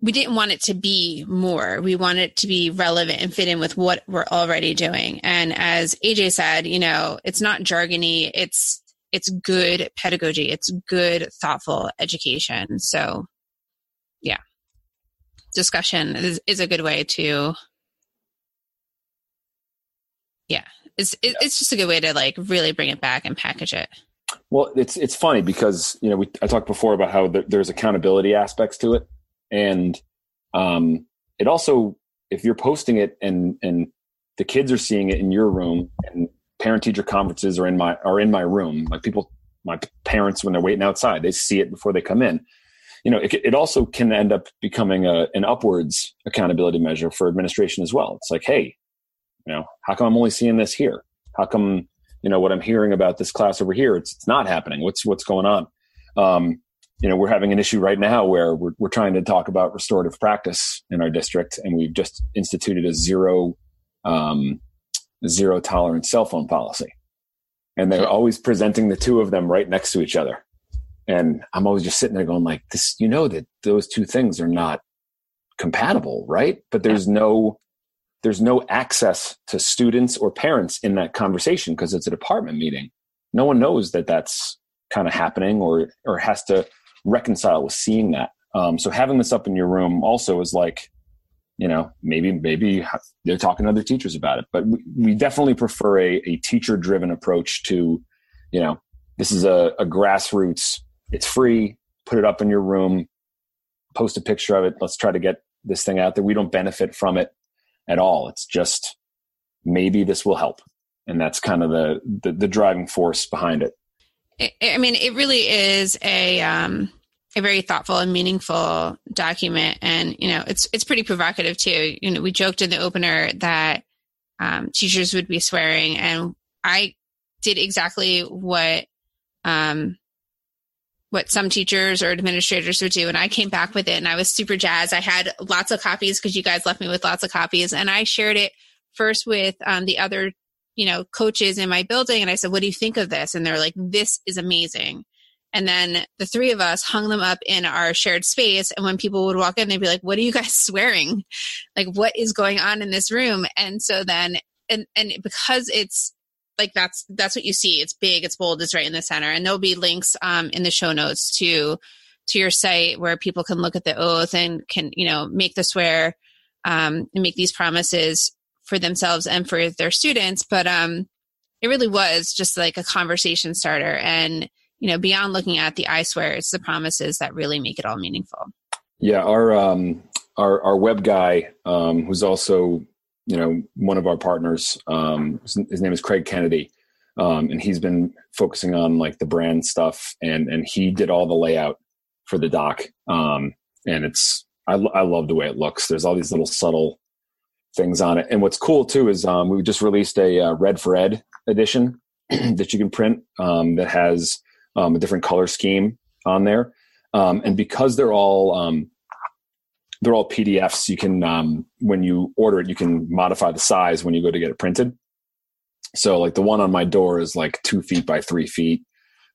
we didn't want it to be more. We want it to be relevant and fit in with what we're already doing. And as AJ said, you know, it's not jargony. It's, it's good pedagogy. It's good, thoughtful education. So yeah, discussion is, is a good way to, yeah, it's, it, it's just a good way to like really bring it back and package it. Well, it's, it's funny because, you know, we, I talked before about how there's accountability aspects to it. And um, it also if you're posting it and and the kids are seeing it in your room and parent teacher conferences are in my are in my room like people my parents when they're waiting outside they see it before they come in. You know it, it also can end up becoming a, an upwards accountability measure for administration as well. It's like hey you know how come i'm only seeing this here how come you know what i'm hearing about this class over here it's, it's not happening what's what's going on um, you know, we're having an issue right now where we're, we're trying to talk about restorative practice in our district, and we've just instituted a zero, um, zero tolerance cell phone policy. And they're always presenting the two of them right next to each other. And I'm always just sitting there going like this, you know, that those two things are not compatible, right? But there's no, there's no access to students or parents in that conversation because it's a department meeting. No one knows that that's kind of happening or, or has to reconcile with seeing that. Um, so having this up in your room also is like, you know, maybe maybe they're talking to other teachers about it. But we, we definitely prefer a, a teacher driven approach to, you know, this is a, a grassroots. It's free. Put it up in your room. Post a picture of it. Let's try to get this thing out there. We don't benefit from it at all. It's just maybe this will help, and that's kind of the, the, the driving force behind it. I mean, it really is a um, a very thoughtful and meaningful document, and you know, it's it's pretty provocative too. You know, we joked in the opener that um, teachers would be swearing, and I did exactly what um, what some teachers or administrators would do. And I came back with it and I was super jazzed. I had lots of copies because you guys left me with lots of copies and I shared it first with um, the other you know, coaches in my building and I said, what do you think of this? And they're like, this is amazing. And then the three of us hung them up in our shared space. And when people would walk in, they'd be like, what are you guys swearing? Like, what is going on in this room? And so then, and, and because it's like, that's, that's what you see. It's big, it's bold, it's right in the center. And there'll be links, um, in the show notes to, to your site where people can look at the oath and can, you know, make the swear, um, and make these promises for themselves and for their students. But, um, it really was just like a conversation starter and you know beyond looking at the i swear it's the promises that really make it all meaningful yeah our um our our web guy um who's also you know one of our partners um his, his name is craig kennedy um and he's been focusing on like the brand stuff and and he did all the layout for the doc um and it's i, I love the way it looks there's all these little subtle things on it and what's cool too is um we just released a uh, red for ed edition that you can print um, that has um, a different color scheme on there. Um, and because they're all um, they're all PDFs, you can um, when you order it, you can modify the size when you go to get it printed. So, like the one on my door is like two feet by three feet,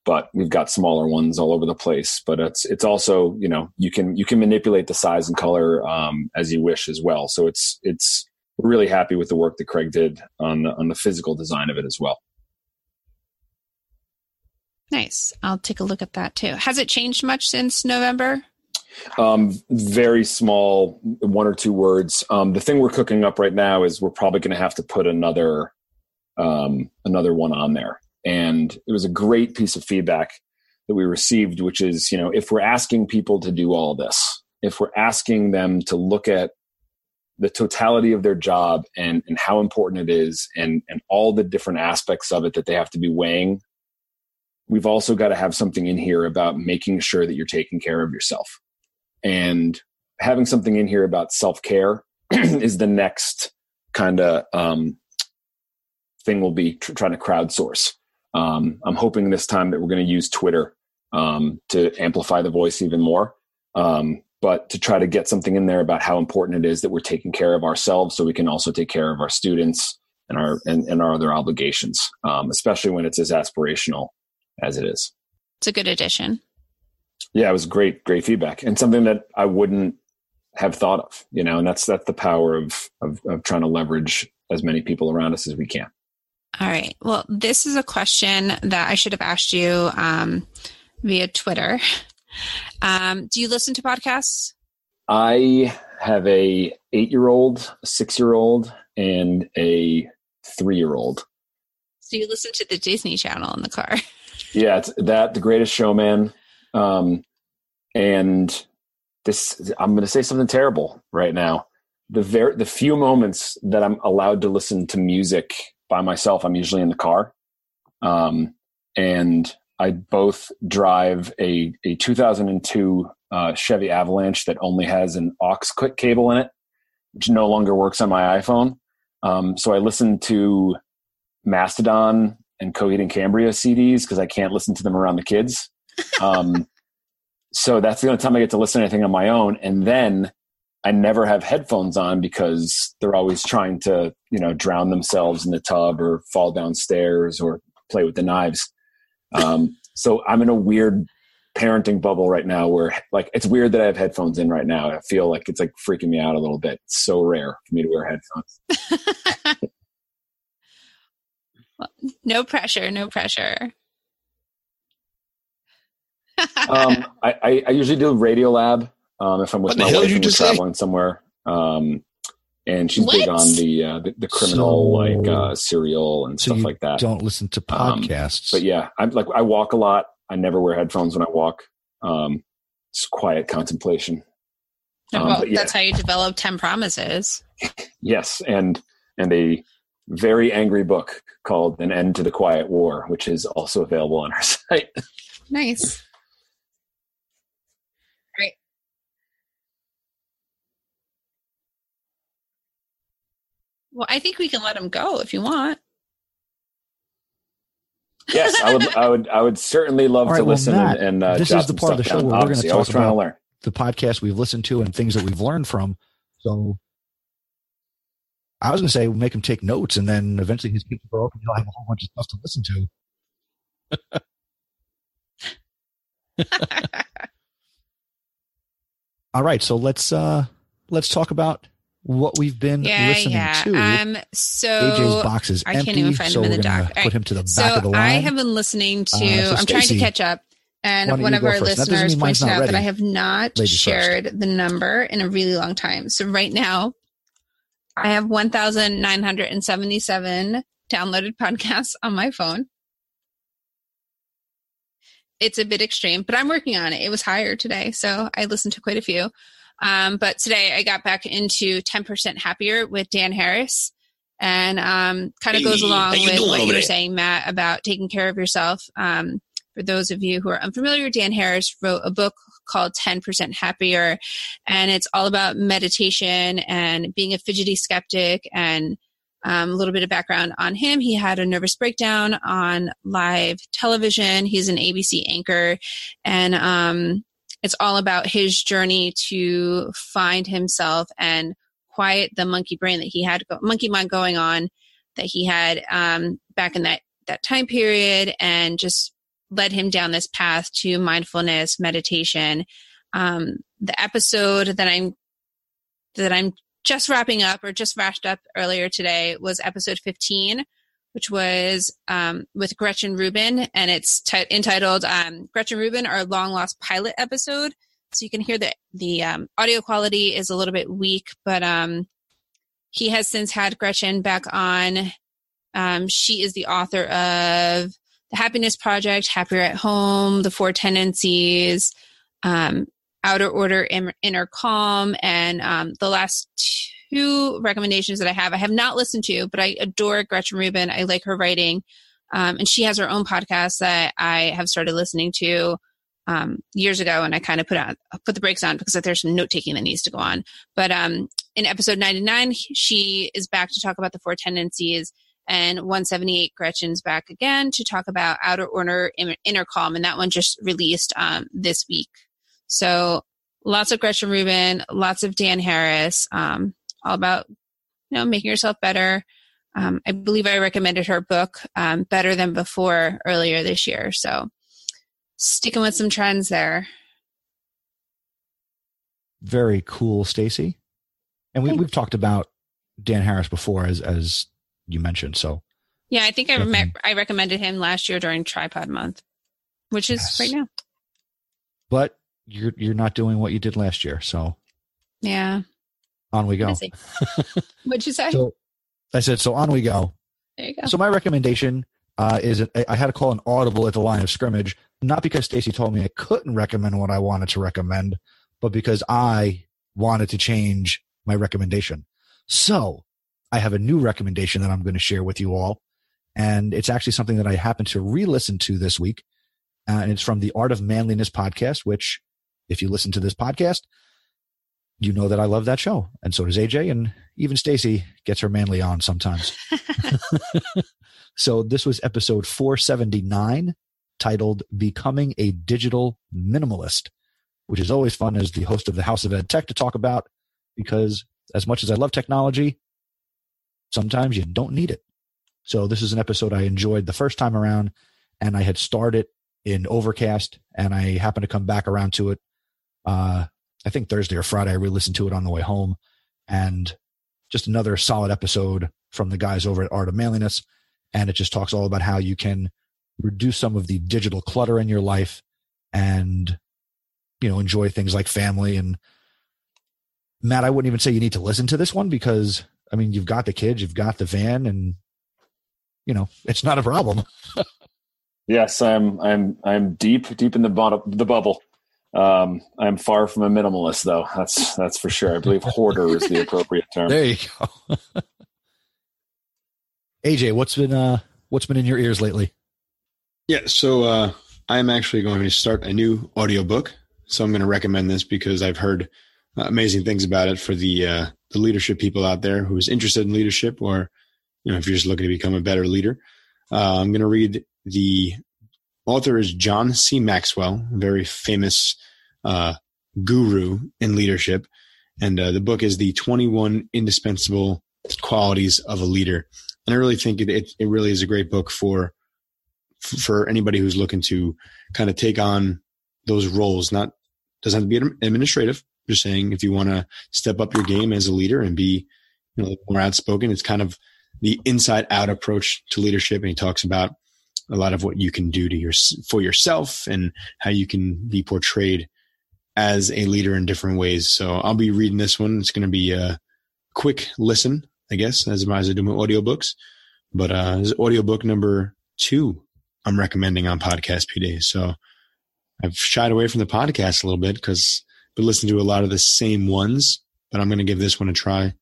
but we've got smaller ones all over the place. But it's it's also you know you can you can manipulate the size and color um, as you wish as well. So it's it's we're really happy with the work that Craig did on the, on the physical design of it as well. Nice. I'll take a look at that too. Has it changed much since November? Um, very small, one or two words. Um, the thing we're cooking up right now is we're probably going to have to put another um, another one on there. And it was a great piece of feedback that we received, which is, you know, if we're asking people to do all this, if we're asking them to look at the totality of their job and, and how important it is and, and all the different aspects of it that they have to be weighing we've also got to have something in here about making sure that you're taking care of yourself and having something in here about self-care is the next kind of um, thing we'll be tr- trying to crowdsource. Um, i'm hoping this time that we're going to use twitter um, to amplify the voice even more. Um, but to try to get something in there about how important it is that we're taking care of ourselves so we can also take care of our students and our and, and our other obligations um, especially when it's as aspirational as it is. It's a good addition yeah it was great great feedback and something that i wouldn't have thought of you know and that's that's the power of of, of trying to leverage as many people around us as we can all right well this is a question that i should have asked you um, via twitter um, do you listen to podcasts? I have a eight year old, a six year old, and a three year old. So you listen to the Disney Channel in the car? yeah, it's that The Greatest Showman, um, and this. I'm going to say something terrible right now. The very the few moments that I'm allowed to listen to music by myself, I'm usually in the car, um, and I both drive a, a 2002 uh, Chevy Avalanche that only has an aux cable in it, which no longer works on my iPhone. Um, so I listen to Mastodon and Coheed and Cambria CDs because I can't listen to them around the kids. Um, so that's the only time I get to listen to anything on my own. And then I never have headphones on because they're always trying to, you know, drown themselves in the tub or fall downstairs or play with the knives. Um, so I'm in a weird parenting bubble right now where like it's weird that I have headphones in right now. I feel like it's like freaking me out a little bit. It's so rare for me to wear headphones. well, no pressure, no pressure. Um, I, I, I, usually do Radiolab um, if I'm with what my wife and we're traveling say? somewhere. Um, and she's what? big on the, uh, the, the criminal so, like uh, serial and so stuff like that. Don't listen to um, podcasts. Um, but yeah, I'm like I walk a lot. I never wear headphones when I walk. Um, it's quiet contemplation. Oh, um, well, yeah. that's how you develop Ten Promises. yes, and and a very angry book called An End to the Quiet War, which is also available on our site. Nice. Well, I think we can let him go if you want. yes, I would. I would. I would certainly love right, to well, listen Matt, and, and uh, this is the part of the show down. where we're going to talk about the podcast we've listened to and things that we've learned from. So, I was going to say make him take notes, and then eventually his people grow up, and you'll have a whole bunch of stuff to listen to. All right, so let's uh let's talk about what we've been yeah, listening yeah. to. Um, so AJ's box is I empty, can't even find so him in the doc. Put him to the so back of the line. I have been listening to. Uh, so I'm trying to catch up. And one of our first? listeners pointed out ready. that I have not Ladies shared first. the number in a really long time. So right now, I have 1,977 downloaded podcasts on my phone. It's a bit extreme, but I'm working on it. It was higher today, so I listened to quite a few. Um, but today I got back into 10% Happier with Dan Harris. And um, kind of goes along with what you were saying, Matt, about taking care of yourself. Um, for those of you who are unfamiliar, Dan Harris wrote a book called 10% Happier, and it's all about meditation and being a fidgety skeptic. And um, a little bit of background on him. He had a nervous breakdown on live television, he's an ABC anchor, and um, it's all about his journey to find himself and quiet the monkey brain that he had, monkey mind going on that he had um, back in that that time period, and just led him down this path to mindfulness meditation. Um, the episode that I'm that I'm just wrapping up or just wrapped up earlier today was episode 15, which was um, with Gretchen Rubin, and it's t- entitled um, "Gretchen Rubin, Our Long Lost Pilot" episode. So you can hear that the um, audio quality is a little bit weak, but um, he has since had Gretchen back on. Um, she is the author of the Happiness Project, Happier at Home, The Four Tendencies, um, Outer Order, Inner Calm, and the last recommendations that I have, I have not listened to, but I adore Gretchen Rubin. I like her writing. Um, and she has her own podcast that I have started listening to um, years ago, and I kind of put on put the brakes on because there's some note taking that needs to go on. But um, in episode 99, she is back to talk about the four tendencies, and 178 Gretchen's back again to talk about outer order, inner calm, and that one just released um, this week. So lots of Gretchen Rubin, lots of Dan Harris, um, all about you know making yourself better. Um, I believe I recommended her book um, "Better Than Before" earlier this year. So sticking with some trends there. Very cool, Stacy. And we, we've talked about Dan Harris before, as as you mentioned. So, yeah, I think I rem- I recommended him last year during Tripod Month, which is yes. right now. But you're you're not doing what you did last year, so yeah. On we go. What'd you say? So I said, so on we go. There you go. So my recommendation uh, is I had to call an audible at the line of scrimmage, not because Stacy told me I couldn't recommend what I wanted to recommend, but because I wanted to change my recommendation. So I have a new recommendation that I'm going to share with you all. And it's actually something that I happened to re listen to this week. Uh, and it's from the Art of Manliness podcast, which, if you listen to this podcast, you know that I love that show. And so does AJ. And even Stacy gets her manly on sometimes. so this was episode 479 titled Becoming a Digital Minimalist, which is always fun as the host of the House of Ed Tech to talk about because as much as I love technology, sometimes you don't need it. So this is an episode I enjoyed the first time around, and I had started in Overcast, and I happened to come back around to it. Uh, I think Thursday or Friday. I re-listened to it on the way home, and just another solid episode from the guys over at Art of Manliness, and it just talks all about how you can reduce some of the digital clutter in your life, and you know enjoy things like family and Matt, I wouldn't even say you need to listen to this one because I mean, you've got the kids, you've got the van, and you know, it's not a problem. yes, I'm I'm I'm deep deep in the bottom the bubble. Um, I'm far from a minimalist, though. That's that's for sure. I believe hoarder is the appropriate term. There you go. AJ, what's been uh what's been in your ears lately? Yeah, so uh, I'm actually going to start a new audiobook. So I'm going to recommend this because I've heard amazing things about it for the uh, the leadership people out there who's interested in leadership, or you know, if you're just looking to become a better leader. Uh, I'm going to read the author is John C. Maxwell, a very famous uh, guru in leadership, and uh, the book is the 21 indispensable qualities of a leader. And I really think it, it, it really is a great book for for anybody who's looking to kind of take on those roles. Not doesn't have to be administrative. Just saying, if you want to step up your game as a leader and be you know more outspoken, it's kind of the inside out approach to leadership. And he talks about a lot of what you can do to your for yourself and how you can be portrayed as a leader in different ways. So I'll be reading this one. It's going to be a quick listen, I guess, as I do my audiobooks. But uh, this is audiobook number two I'm recommending on Podcast PD. So I've shied away from the podcast a little bit because I've been listening to a lot of the same ones, but I'm going to give this one a try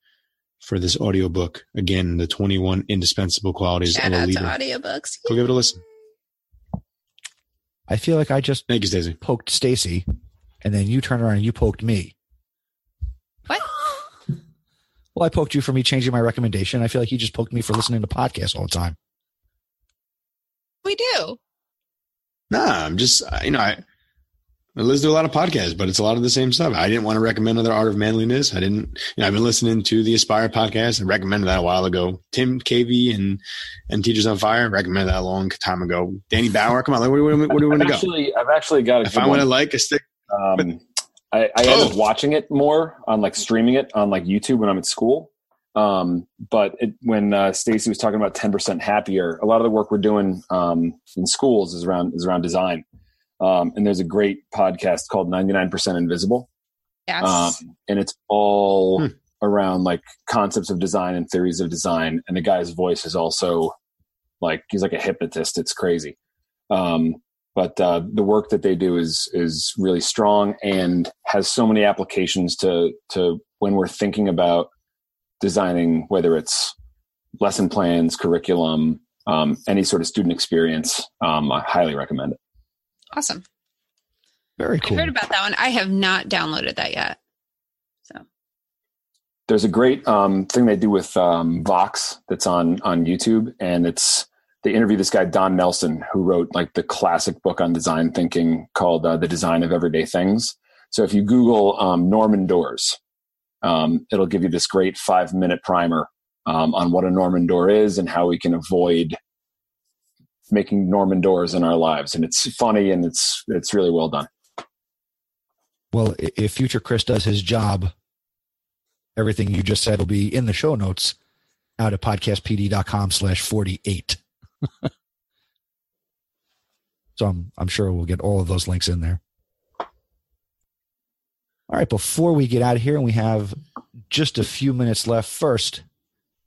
for this audiobook. Again, the 21 indispensable qualities Shout of a leader. audiobooks. Go give it a listen. I feel like I just Thank you, Stacy. poked Stacy, and then you turned around and you poked me. What? Well, I poked you for me changing my recommendation. I feel like you just poked me for listening to podcasts all the time. We do. Nah, I'm just you know I. I listen to a lot of podcasts, but it's a lot of the same stuff. I didn't want to recommend another Art of Manliness. I didn't. You know, I've been listening to the Aspire podcast. I recommended that a while ago. Tim Cavey and and Teachers on Fire recommended that a long time ago. Danny Bauer, come on, where, where, where do we want to go? Actually, I've actually got a If I want to like a stick, Um, I, I Oh. up watching it more on like streaming it on like YouTube when I'm at school. Um, but it, when uh, Stacy was talking about 10% happier, a lot of the work we're doing um, in schools is around is around design. Um, and there's a great podcast called 99% Invisible, Yes. um, and it's all Hmm. around like concepts of design and theories of design. And the guy's voice is also like he's like a hypnotist. It's crazy. Um, but uh, the work that they do is is really strong and has so many applications to to when we're thinking about designing, whether it's lesson plans, curriculum, um, any sort of student experience. Um, I highly recommend it. Awesome. Very cool. I cool. heard about that one. I have not downloaded that yet. So there's a great um, thing they do with um, Vox that's on on YouTube, and it's they interview this guy Don Norman who wrote like the classic book on design thinking called uh, "The Design of Everyday Things." So if you Google um, Norman doors, um, it'll give you this great five minute primer um, on what a Norman door is and how we can avoid making Norman doors in our lives. And it's funny and it's it's really well done. Well, if future Chris does his job, everything you just said will be in the show notes out at podcastpd.com slash 48. so I'm, I'm sure we'll get all of those links in there. All right. Before we get out of here and we have just a few minutes left first,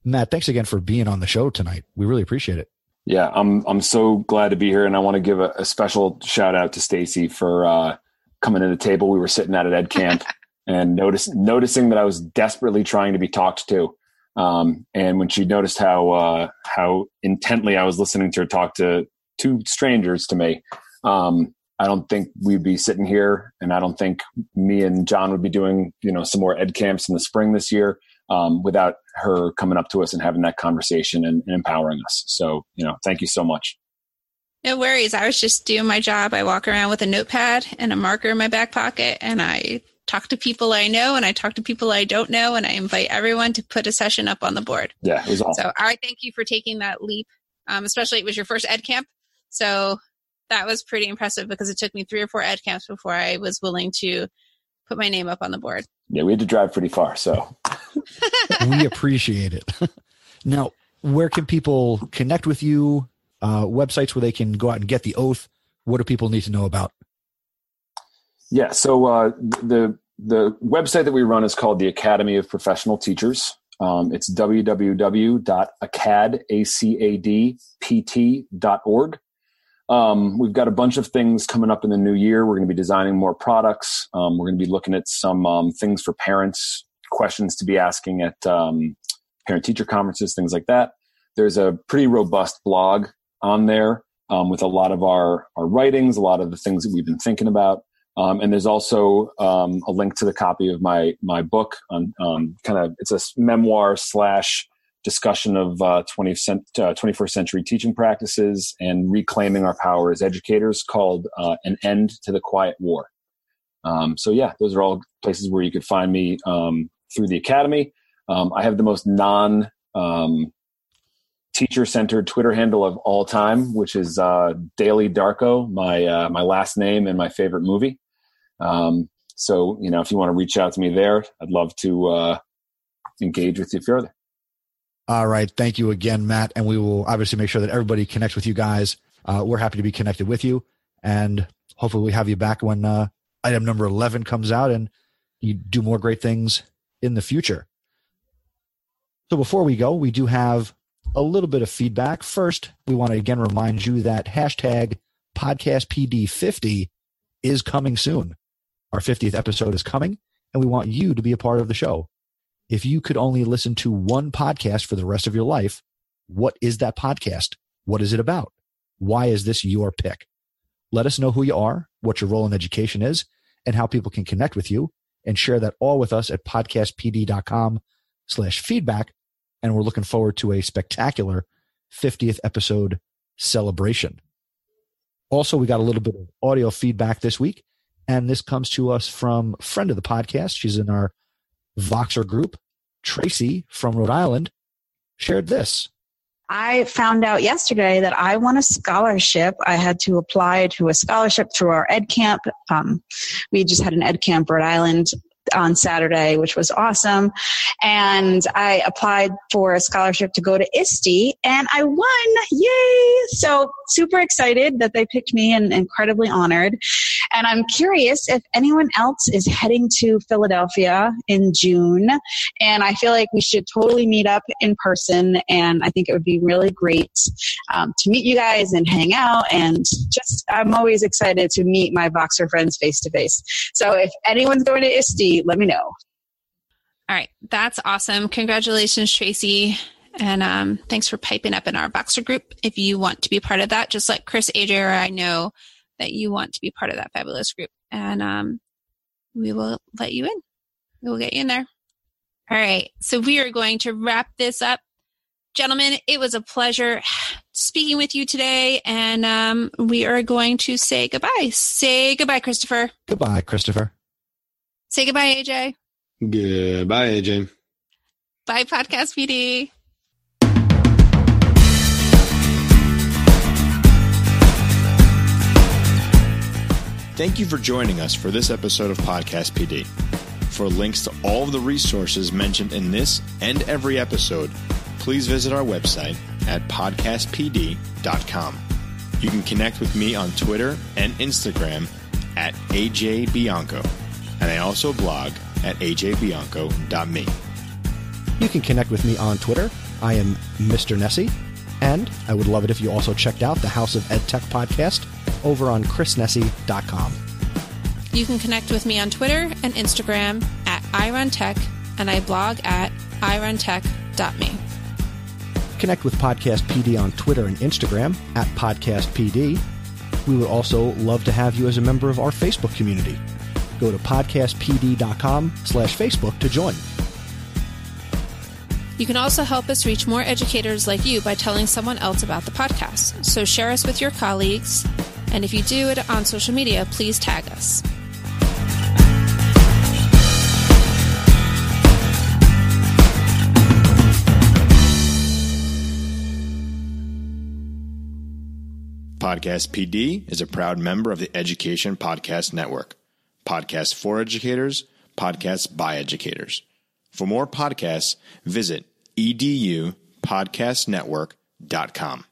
Matt, thanks again for being on the show tonight. We really appreciate it. Yeah, I'm I'm so glad to be here, and I want to give a, a special shout out to Stacy for uh, coming to the table. We were sitting at an ed camp and notice, noticing that I was desperately trying to be talked to, um, and when she noticed how uh, how intently I was listening to her talk to two strangers to me, um, I don't think we'd be sitting here, and I don't think me and John would be doing you know some more ed camps in the spring this year um, without her coming up to us and having that conversation and, and empowering us. So, you know, thank you so much. no worries. I was just doing my job. I walk around with a notepad and a marker in my back pocket and I talk to people I know and I talk to people I don't know and I invite everyone to put a session up on the board. Yeah, it was awesome. So I thank you for taking that leap. Um, especially it was your first ed camp. So that was pretty impressive because it took me three or four ed camps before I was willing to put my name up on the board. yeah, we had to drive pretty far. So, we appreciate it. now, where can people connect with you? Uh, websites where they can go out and get the oath. What do people need to know about? yeah, so uh, the the website that we run is called the Academy of Professional Teachers. Um, it's www.acadpt.org. Um, we've got a bunch of things coming up in the new year. We're going to be designing more products. Um, we're going to be looking at some um, things for parents, questions to be asking at um, parent teacher conferences, things like that. There's a pretty robust blog on there um, with a lot of our, our writings, a lot of the things that we've been thinking about. Um, and there's also um, a link to the copy of my my book on um, kind of it's a memoir slash discussion of uh, 20th cent, uh, 21st century teaching practices and reclaiming our power as educators called uh, an end to the quiet war um, so yeah those are all places where you could find me um, through the academy um, i have the most non um, teacher centered Twitter handle of all time, which is uh, Daily Darko, my uh, my last name and my favorite movie. Um, so you know, if you want to reach out to me there, I'd love to uh, engage with you further. All right, thank you again, Matt, and we will obviously make sure that everybody connects with you guys. Uh, we're happy to be connected with you, and hopefully we have you back when uh, item number eleven comes out and you do more great things in the future. So before we go, we do have a little bit of feedback. First, we want to again remind you that hashtag podcastpd50 is coming soon. Our 50th episode is coming, and we want you to be a part of the show. If you could only listen to one podcast for the rest of your life, what is that podcast? What is it about? Why is this your pick? Let us know who you are, what your role in education is, and how people can connect with you, and share that all with us at podcastpd.com slash feedback and we're looking forward to a spectacular 50th episode celebration. Also, we got a little bit of audio feedback this week, and this comes to us from a friend of the podcast. She's in our Voxer group. Tracy from Rhode Island shared this. I found out yesterday that I won a scholarship. I had to apply to a scholarship through our Ed Camp. Um, we just had an Ed Camp Rhode Island on Saturday, which was awesome. And I applied for a scholarship to go to ISTE and I won. Yay! So super excited that they picked me and incredibly honored. And I'm curious if anyone else is heading to Philadelphia in June. And I feel like we should totally meet up in person. And I think it would be really great um, to meet you guys and hang out. And just, I'm always excited to meet my Voxer friends face to face. So if anyone's going to ISTE, let me know. All right. That's awesome. Congratulations, Tracy. And um, thanks for piping up in our Voxer group. If you want to be part of that, just let Chris, AJ, or I know that you want to be part of that fabulous group. And um, we will let you in. We will get you in there. All right. So we are going to wrap this up. Gentlemen, it was a pleasure speaking with you today. And um, we are going to say goodbye. Say goodbye, Christopher. Goodbye, Christopher. Say goodbye, AJ. Goodbye, AJ. Bye, Podcast PD. Thank you for joining us for this episode of Podcast PD. For links to all of the resources mentioned in this and every episode, please visit our website at podcastpd.com. You can connect with me on Twitter and Instagram at AJ Bianco and I also blog at ajbianco.me. You can connect with me on Twitter. I am Mr. Nesi, and I would love it if you also checked out the House of Ed Tech podcast over on chrisnesi.com. You can connect with me on Twitter and Instagram at iruntech, and I blog at iruntech.me. Connect with Podcast PD on Twitter and Instagram at Podcast PD. We would also love to have you as a member of our Facebook community Go to podcastpd.com slash Facebook to join. You can also help us reach more educators like you by telling someone else about the podcast. So share us with your colleagues. And if you do it on social media, please tag us. Podcast PD is a proud member of the Education Podcast Network podcasts for educators, podcasts by educators. For more podcasts, visit edupodcastnetwork.com.